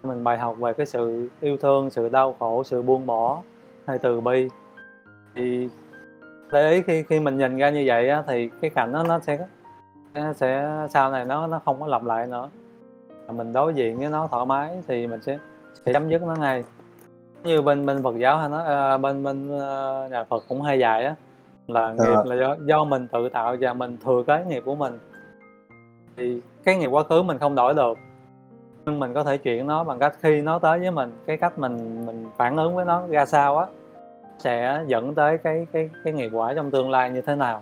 Mình bài học về cái sự yêu thương sự đau khổ sự buông bỏ hay từ bi. Thì để ý khi khi mình nhìn ra như vậy á, thì cái cảnh đó nó sẽ nó sẽ sau này nó nó không có lặp lại nữa. Mình đối diện với nó thoải mái thì mình sẽ sẽ chấm dứt nó ngay. Như bên bên Phật giáo hay nó à, bên bên ờ, nhà Phật cũng hay dạy á là nghiệp Ờ. là do, do mình tự tạo và mình thừa kế nghiệp của mình. Thì cái nghiệp quá khứ mình không đổi được. Nhưng mình có thể chuyển nó bằng cách khi nó tới với mình cái cách mình mình phản ứng với nó ra sao á sẽ dẫn tới cái cái cái nghiệp quả trong tương lai như thế nào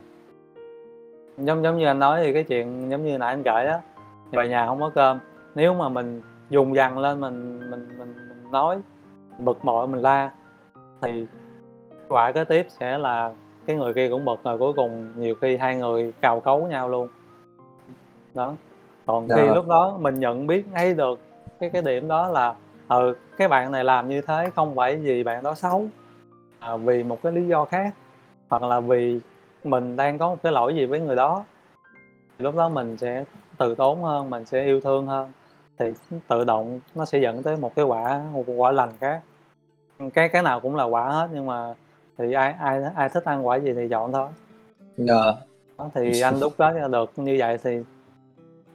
giống giống như anh nói thì cái chuyện giống như nãy anh kể á về nhà không có cơm. Nếu mà mình dùng dằn lên mình mình mình, mình nói bực bội mình la thì quả kế tiếp sẽ là cái người kia cũng bực rồi cuối cùng nhiều khi hai người cào cấu nhau luôn. Đó. Còn khi Dạ. lúc đó mình nhận biết ngay được cái cái điểm đó là ừ cái bạn này làm như thế không phải vì bạn đó xấu à, vì một cái lý do khác hoặc là vì mình đang có một cái lỗi gì với người đó lúc đó mình sẽ từ tốn hơn mình sẽ yêu thương hơn thì tự động nó sẽ dẫn tới một cái quả một quả lành khác cái cái nào cũng là quả hết nhưng mà thì ai ai ai thích ăn quả gì thì chọn thôi Dạ. đó, thì anh đúc đó được như vậy thì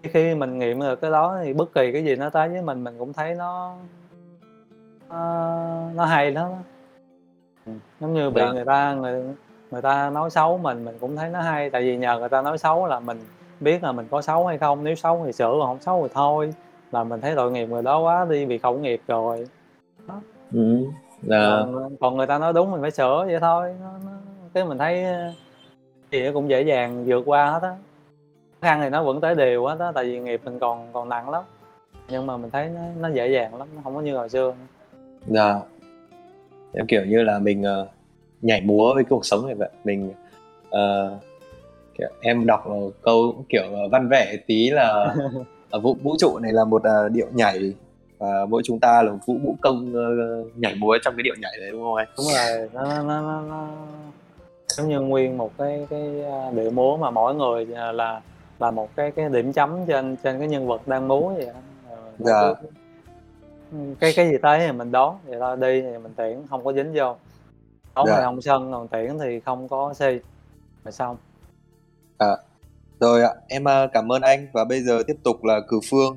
khi mình nghiệm được cái đó thì bất kỳ cái gì nó tới với mình mình cũng thấy nó nó, nó hay đó Ừ, giống như bị Dạ. người ta người người ta nói xấu mình mình cũng thấy nó hay. Tại vì nhờ người ta nói xấu là mình biết là mình có xấu hay không. Nếu xấu thì sửa còn không xấu thì thôi. Là mình thấy tội nghiệp người đó quá đi vì khẩu nghiệp rồi. Ừ. Dạ. còn, còn người ta nói đúng mình phải sửa vậy thôi. Nó, nó, cái mình thấy ờ, gì nó cũng dễ dàng vượt qua hết á. Khó khăn thì nó vẫn tới đều hết á tại vì nghiệp mình còn còn nặng lắm. Nhưng mà mình thấy nó, nó dễ dàng lắm nó không có như hồi xưa Dạ. Em kiểu như là mình ờ, nhảy múa với cuộc sống này vậy. Mình ờ, kiểu, em đọc câu kiểu ờ, văn vẻ tí là ở vũ vũ trụ này là một ờ, điệu nhảy và mỗi chúng ta là vũ vũ công ờ, nhảy múa trong cái điệu nhảy đấy đúng không anh? đúng rồi nó nó nó, nó, giống như nguyên một cái cái à, điệu múa mà mỗi người à, là là một cái cái điểm chấm trên trên cái nhân vật đang múa vậy nó Dạ. cái cái gì tới thì mình đón vậy thôi đi thì mình tiễn không có dính vô Dạ. thì không sân còn tiễn thì không có si rồi xong Rồi ạ, em ờ, cảm ơn anh và bây giờ tiếp tục là Cử Phương.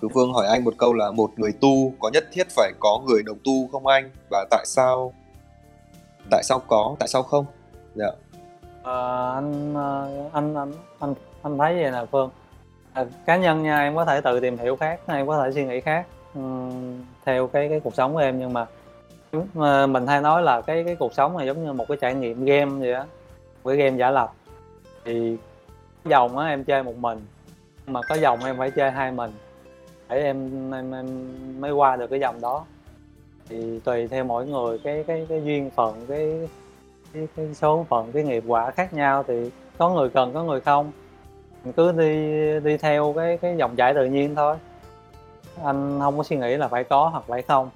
Cử Phương hỏi anh một câu là một người tu có nhất thiết phải có người đồng tu không anh? Và tại sao? Tại sao có? Tại sao không? Dạ. Ờ, anh, ờ, anh anh anh anh thấy vậy nè Phương à, cá nhân nha em có thể tự tìm hiểu khác em có thể suy nghĩ khác ừm, theo cái cái cuộc sống của em nhưng mà mà mình hay nói là cái cái cuộc sống này giống như một cái trải nghiệm game vậy á một cái game giả lập. Thì dòng á em chơi một mình mà có dòng em phải chơi hai mình để em em em mới qua được cái dòng đó. Thì tùy theo mỗi người cái cái cái duyên phận cái cái, cái số phận cái nghiệp quả khác nhau. Thì có người cần có người không. Mình cứ đi đi theo cái cái dòng chảy tự nhiên thôi. Anh không có suy nghĩ là phải có hoặc phải không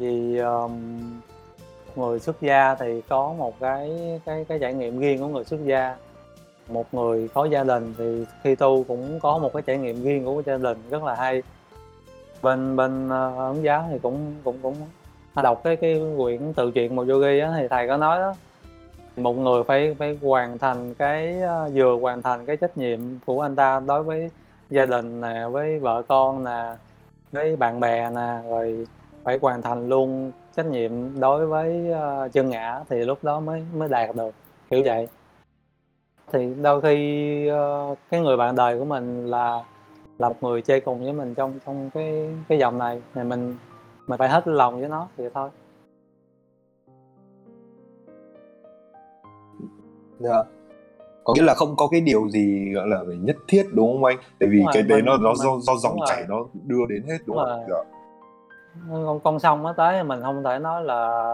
vì um, người xuất gia thì có một cái cái cái trải nghiệm riêng của người xuất gia. Một người có gia đình thì khi tu cũng có một cái trải nghiệm riêng của gia đình rất là hay. Bên bên uh, ấn giáo thì cũng cũng cũng đọc cái cái quyển tự truyện một yogi á thì thầy có nói đó. Một người phải phải hoàn thành cái uh, vừa hoàn thành cái trách nhiệm của anh ta đối với gia đình nè với vợ con nè với bạn bè nè rồi phải hoàn thành luôn trách nhiệm đối với uh, chân ngã thì lúc đó mới mới đạt được kiểu vậy thì đôi khi uh, cái người bạn đời của mình là là một người chơi cùng với mình trong trong cái cái dòng này thì mình mình phải hết lòng với nó thì thôi Dạ. Có nghĩa là không có cái điều gì gọi là phải nhất thiết đúng không anh? Tại vì đúng rồi cái đấy mình nó nó do do dòng chảy rồi nó đưa đến hết đúng đúng không? rồi Dạ. Con con sông nó tới mình không thể nói là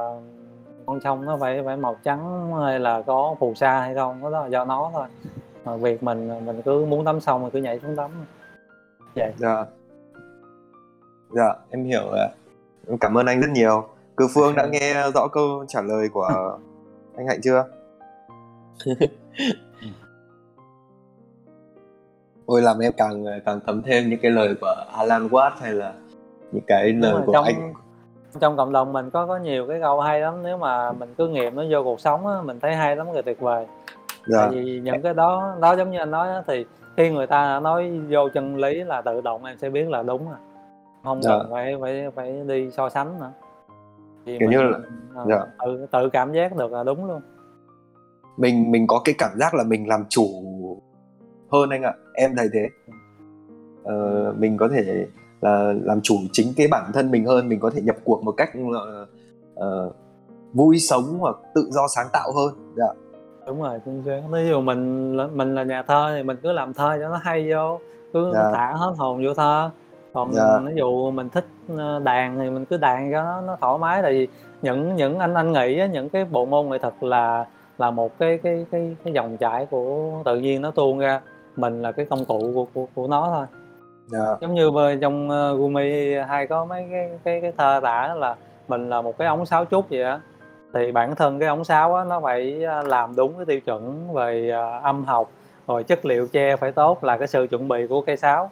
con sông nó phải phải màu trắng hay là có phù sa hay không đó là do nó thôi mà việc mình mình cứ muốn tắm sông thì cứ nhảy xuống tắm vậy Dạ. Dạ, em hiểu rồi. Em Cảm ơn anh rất nhiều. Cư Phương đã nghe rõ câu trả lời của anh Hạnh chưa? Ôi làm em càng càng thấm thêm những cái lời của Alan Watts hay là những cái lời của trong anh. trong cộng đồng mình có có nhiều cái câu hay lắm nếu mà mình cứ nghiệm nó vô cuộc sống á mình thấy hay lắm rồi tuyệt vời. Dạ. Tại vì những cái đó đó giống như anh nói á, thì khi người ta nói vô chân lý là tự động em sẽ biết là đúng à không dạ. cần phải phải phải đi so sánh nữa. Kiểu như mình là ờ, dạ. tự tự cảm giác được là đúng luôn. Mình mình có cái cảm giác là mình làm chủ hơn anh ạ. Em thấy thế. Ờ, mình có thể là làm chủ chính cái bản thân mình hơn mình có thể nhập cuộc một cách ờ, vui sống hoặc tự do sáng tạo hơn. Dạ. Đúng rồi chính xác ví dụ mình mình là nhà thơ thì mình cứ làm thơ cho nó hay vô cứ dạ. thả hết hồn vô thơ. Còn dạ. ví dụ mình thích ờ, đàn thì mình cứ đàn cho nó nó thoải mái. Tại vì những những anh anh nghĩ những cái bộ môn nghệ thuật là là một cái cái cái cái dòng chảy của tự nhiên nó tuôn ra. Mình là cái công cụ của của, của nó thôi dạ. Giống như trong uh, Gumi hay có mấy cái cái cái thơ tả là mình là một cái ống sáo trúc vậy á. Thì bản thân cái ống sáo á nó phải ờ, làm đúng cái tiêu chuẩn về ờ, âm học rồi chất liệu tre phải tốt là cái sự chuẩn bị của cây sáo.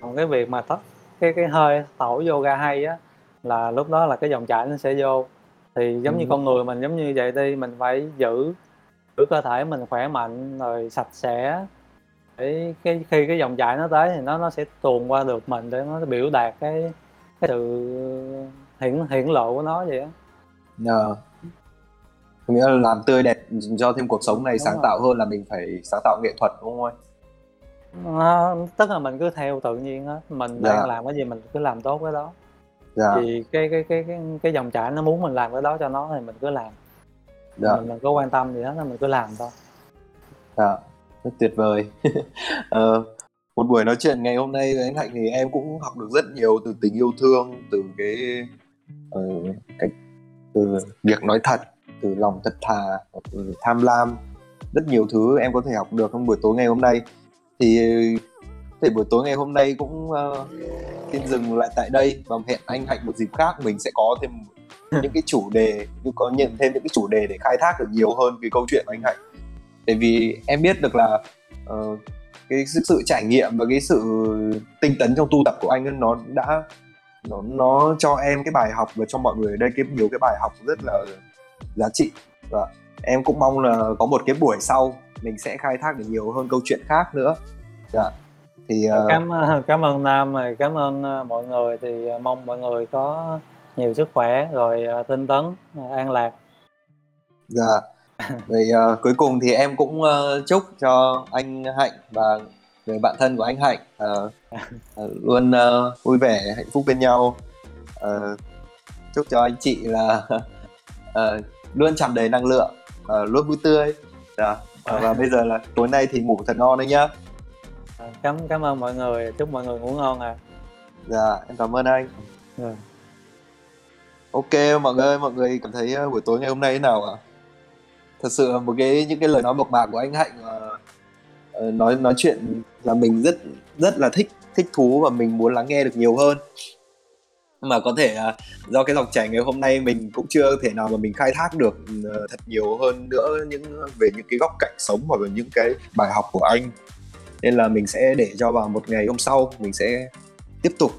Còn cái việc mà tắt cái cái hơi thổi vô ra hay á là lúc đó là cái dòng chảy nó sẽ vô. Thì giống như ừ. con người mình giống như vậy đi mình phải giữ giữ cơ thể mình khỏe mạnh rồi sạch sẽ để cái khi cái dòng chảy nó tới thì nó nó sẽ tuồn qua được mình để nó biểu đạt cái cái sự hiển hiển lộ của nó vậy á. Dạ có nghĩa là làm tươi đẹp cho thêm cuộc sống này đúng sáng rồi. tạo hơn là mình phải sáng tạo nghệ thuật đúng không anh? Nó, tức là mình cứ theo tự nhiên á mình dạ. đang làm cái gì mình cứ làm tốt cái đó. Dạ. Vì cái cái cái cái cái dòng chảy nó muốn mình làm cái đó cho nó thì mình cứ làm. Dạ. Mình đừng có quan tâm gì hết mình cứ làm thôi. Dạ rất tuyệt vời. Ờ, một buổi nói chuyện ngày hôm nay với anh Hạnh thì em cũng học được rất nhiều từ tình yêu thương từ cái uh, cách từ việc nói thật từ lòng thật thà từ tham lam rất nhiều thứ em có thể học được trong buổi tối ngày hôm nay. Thì thì buổi tối ngày hôm nay cũng uh, xin dừng lại tại đây và hẹn anh Hạnh một dịp khác mình sẽ có thêm những cái chủ đề như có nhận thêm những cái chủ đề để khai thác được nhiều hơn cái câu chuyện của anh Hạnh tại vì em biết được là ờ, cái sự, sự trải nghiệm và cái sự tinh tấn trong tu tập của anh ấy, nó đã nó nó cho em cái bài học và cho mọi người ở đây cái nhiều cái bài học rất là giá trị. Và em cũng mong là có một cái buổi sau mình sẽ khai thác được nhiều hơn câu chuyện khác nữa. Dạ. Thì ờ, cảm cảm ơn Nam rồi cảm ơn ờ, mọi người. Thì mong mọi người có nhiều sức khỏe rồi tinh tấn an lạc. Dạ. Vậy ờ, cuối cùng thì em cũng ờ, chúc cho anh Hạnh và người bạn thân của anh Hạnh ờ, ờ, luôn ờ, vui vẻ, hạnh phúc bên nhau. Ờ, chúc cho anh chị là ờ, luôn tràn đầy năng lượng, ờ, luôn vui tươi. Dạ. Ờ, và bây giờ là tối nay thì ngủ thật ngon đấy nhá. Cảm cảm ơn mọi người chúc mọi người ngủ ngon à Dạ, em cảm ơn anh. Rồi. Ok mọi người, mọi người cảm thấy uh, buổi tối ngày hôm nay thế nào ạ? Thật sự là một cái những cái lời nói mộc mạc của anh Hạnh uh, nói nói chuyện là mình rất rất là thích thích thú và mình muốn lắng nghe được nhiều hơn. Mà có thể uh, do cái dòng chảy ngày hôm nay mình cũng chưa thể nào mà mình khai thác được uh, thật nhiều hơn nữa những về những cái góc cạnh sống hoặc là những cái bài học của anh. Nên là mình sẽ để cho vào một ngày hôm sau mình sẽ tiếp tục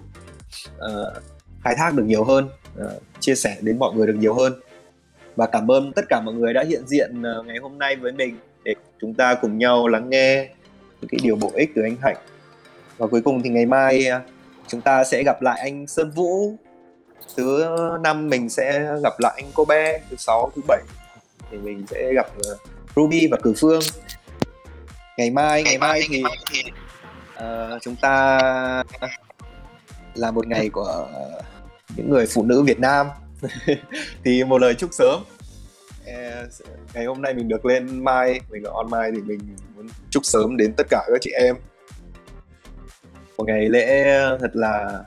uh, khai thác được nhiều hơn uh, chia sẻ đến mọi người được nhiều hơn và cảm ơn tất cả mọi người đã hiện diện ờ, ngày hôm nay với mình để chúng ta cùng nhau lắng nghe những cái điều bổ ích từ anh Hạnh. Và cuối cùng thì ngày mai ờ, chúng ta sẽ gặp lại anh Sơn Vũ. Thứ năm mình sẽ gặp lại anh Cô Bé thứ sáu thứ bảy thì mình sẽ gặp ờ, Ruby và Cử Phương. Ngày mai ngày mai thì uh, chúng ta là một ngày của những người phụ nữ Việt Nam. thì một lời chúc sớm. Ờ, ngày hôm nay mình được lên mai mình ở on mai thì mình muốn chúc sớm đến tất cả các chị em. Một ngày lễ thật là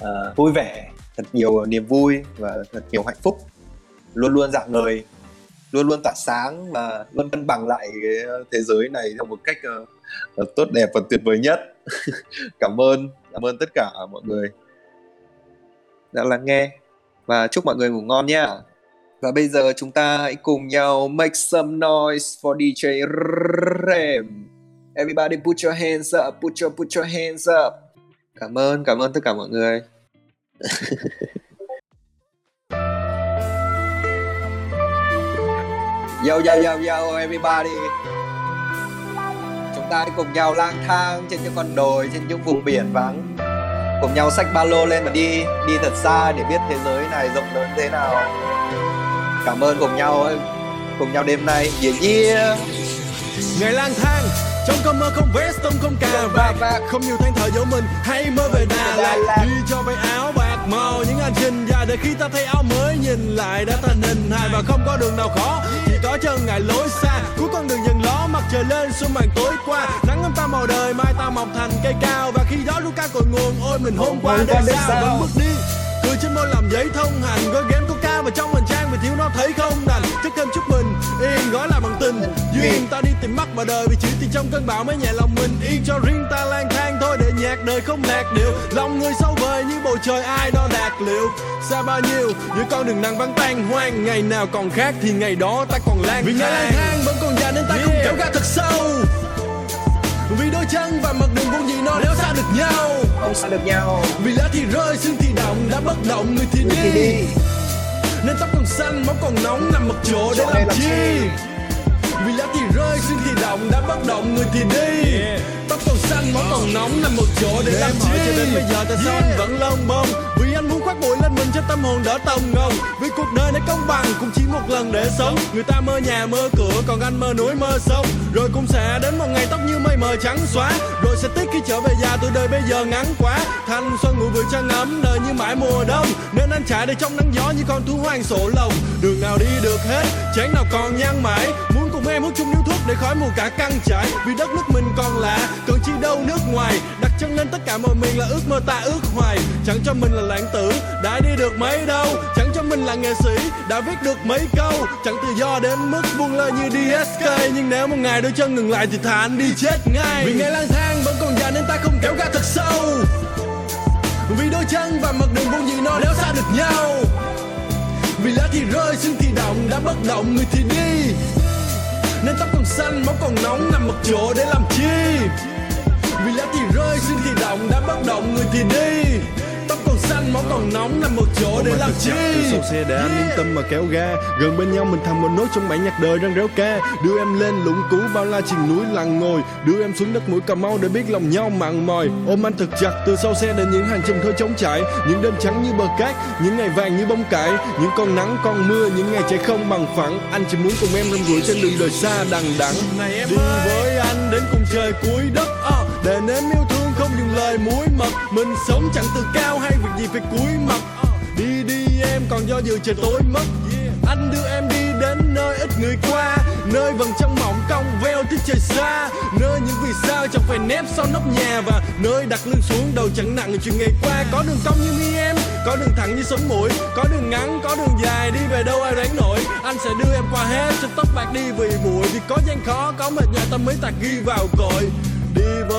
uh, vui vẻ thật nhiều niềm vui và thật nhiều hạnh phúc. Luôn luôn dạng người luôn luôn tỏa sáng và luôn cân bằng lại cái thế giới này theo một cách uh, tốt đẹp và tuyệt vời nhất. Cảm ơn cảm ơn tất cả mọi người. Đã lắng nghe và chúc mọi người ngủ ngon nhé và bây giờ chúng ta hãy cùng nhau make some noise for DJ Rem. Everybody put your hands up put your put your hands up. Cảm ơn cảm ơn tất cả mọi người. Yo yo yo yo everybody. Chúng ta hãy cùng nhau lang thang trên những con đồi, trên những vùng biển vắng. Cùng nhau xách ba lô lên và đi, đi thật xa để biết thế giới này rộng lớn thế nào. Cảm ơn cùng nhau, cùng nhau đêm nay. Yeah yeah Ngày lang thang trong cơn mơ không vest tông không cà vạt không nhiều than thở dỗ mình hay mơ về đà lạt. Đi cho váy áo bạc màu những hành trình dài để khi ta thấy áo mới nhìn lại đã thành hình hài. Và không có đường nào khó chỉ có chân ngại lối xa. Cuối con đường dần ló mặt trời lên xuân màn tối qua. Nắng ấm ta màu đời mai ta mọc thành cây cao. Và khi đó lúc ca cội nguồn ôi mình hôm qua để sao? Vẫn bước đi cười trên môi làm giấy thông hành gói ghém có ca và trong hành trang vì thiếu nó thấy không? Đành chất thêm chúc mình yên gói là bằng tình. Duyên ta đi tìm mắt mà đời vì chỉ thì trong cơn bão mới nhẹ lòng mình. Yên cho riêng ta lang thang thôi để nhạc đời không lạc điệu. Lòng người sâu vời như bầu trời ai đo đạt liệu? Xa bao nhiêu giữa con đường nắng vắng tan hoang. Ngày nào còn khác thì ngày đó ta còn lang vì ngày lang thang. vẫn còn dài nên ta yeah. không kéo ga thật sâu. Vì đôi chân và mặt đường vốn gì nó đéo xa được nhau. không xa được nhau. Vì lá thì rơi xương thì động đã bất động người thì đi, đi. Nên tóc còn xanh máu còn nóng nằm một chỗ để làm chi? vì lá thì rơi xương thì động đã bất động người thì đi. Tóc còn xanh máu còn nóng nằm một chỗ để làm chi? cho đến bây giờ tại sao anh vẫn lông bông khoác bụi lên mình cho tâm hồn đỡ tông ngông vì cuộc đời này công bằng, cũng chỉ một lần để sống. Người ta mơ nhà, mơ cửa, còn anh mơ núi, mơ sông. Rồi cũng sẽ đến một ngày tóc như mây mờ trắng xóa. Rồi sẽ tiếc khi trở về già, tuổi đời bây giờ ngắn quá. Thanh xuân ngủ vừa trăng ấm, đời như mãi mùa đông. Nên anh chạy để trong nắng gió như con thú hoang sổ lồng đường nào đi được hết, chén nào còn nhang mãi cùng em hút chung điếu thuốc để khói mù cả căng trải vì đất nước mình còn lạ cần chi đâu nước ngoài. Đặt chân lên tất cả mọi miền là ước mơ ta ước hoài. Chẳng cho mình là lãng tử, đã đi được mấy đâu. Chẳng cho mình là nghệ sĩ, đã viết được mấy câu. Chẳng tự do đến mức buông lời như DSK nhưng nếu một ngày đôi chân ngừng lại thì thà anh đi chết ngay. Vì ngày lang thang vẫn còn dài nên ta không kéo ga thật sâu. Vì đôi chân và mặt đường buông gì nó đéo xa được nhau. Vì lá thì rơi, xương thì động đã bất động, người thì đi nên tóc còn xanh, máu còn nóng, nằm một chỗ để làm chi? Vì lá thì rơi, xương thì động đã bất động người thì đi tóc còn xanh máu còn nóng nằm một chỗ để làm chi? sau xe để anh yên tâm mà kéo ga. Gần bên nhau mình thành một nốt trong bản nhạc đời răng réo ca. Đưa em lên lũng cú bao la chìm núi lặng ngồi. Đưa em xuống đất mũi cà mau để biết lòng nhau mặn mòi. Ôm anh thật chặt từ sau xe đến những hành trình thôi trống trải. Những đêm trắng như bờ cát những ngày vàng như bông cải. Những con nắng con mưa những ngày chạy không bằng phẳng. Anh chỉ muốn cùng em rong ruổi trên đường đời xa đằng đẵng. Đi với anh đến cùng trời cuối đất uh, để nên yêu thương lời muối mật. Mình sống chẳng từ cao hay việc gì phải cúi mặt. Đi đi em, còn do dự trời tối mất. Anh đưa em đi đến nơi ít người qua. Nơi vầng trăng mỏng cong veo tới trời xa. Nơi những vì sao chẳng phải nép sau nóc nhà. Và nơi đặt lưng xuống đầu chẳng nặng chuyện ngày qua. Có đường cong như mi em, có đường thẳng như sống mũi. Có đường ngắn, có đường dài, đi về đâu ai đoán nổi. Anh sẽ đưa em qua hết, cho tóc bạc đi vì bụi vì có gian khó, có mệt nhọc tâm mới tạc ghi vào cội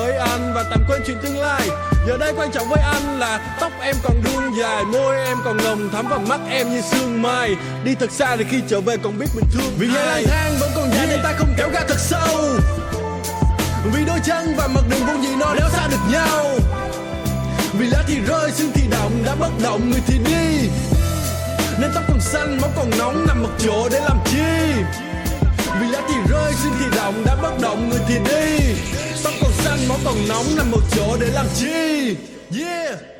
với anh và tạm quên chuyện tương lai. Giờ đây quan trọng với anh là tóc em còn đương dài môi em còn nồng thắm và mắt em như sương mai. Đi thật xa thì khi trở về còn biết mình thương vì ngày lang thang vẫn còn dài nên ta không kéo ga thật sâu. Vì đôi chân và mặt đường vốn gì nó đéo xa được nhau. Vì lá thì rơi xương thì động đã bất động người thì đi. Nên tóc còn xanh máu còn nóng nằm một chỗ để làm chi vì lá thì rơi, xin thì động đã bất động, người thì đi. Tóc còn xanh máu còn nóng, nằm một chỗ để làm chi? Yeah!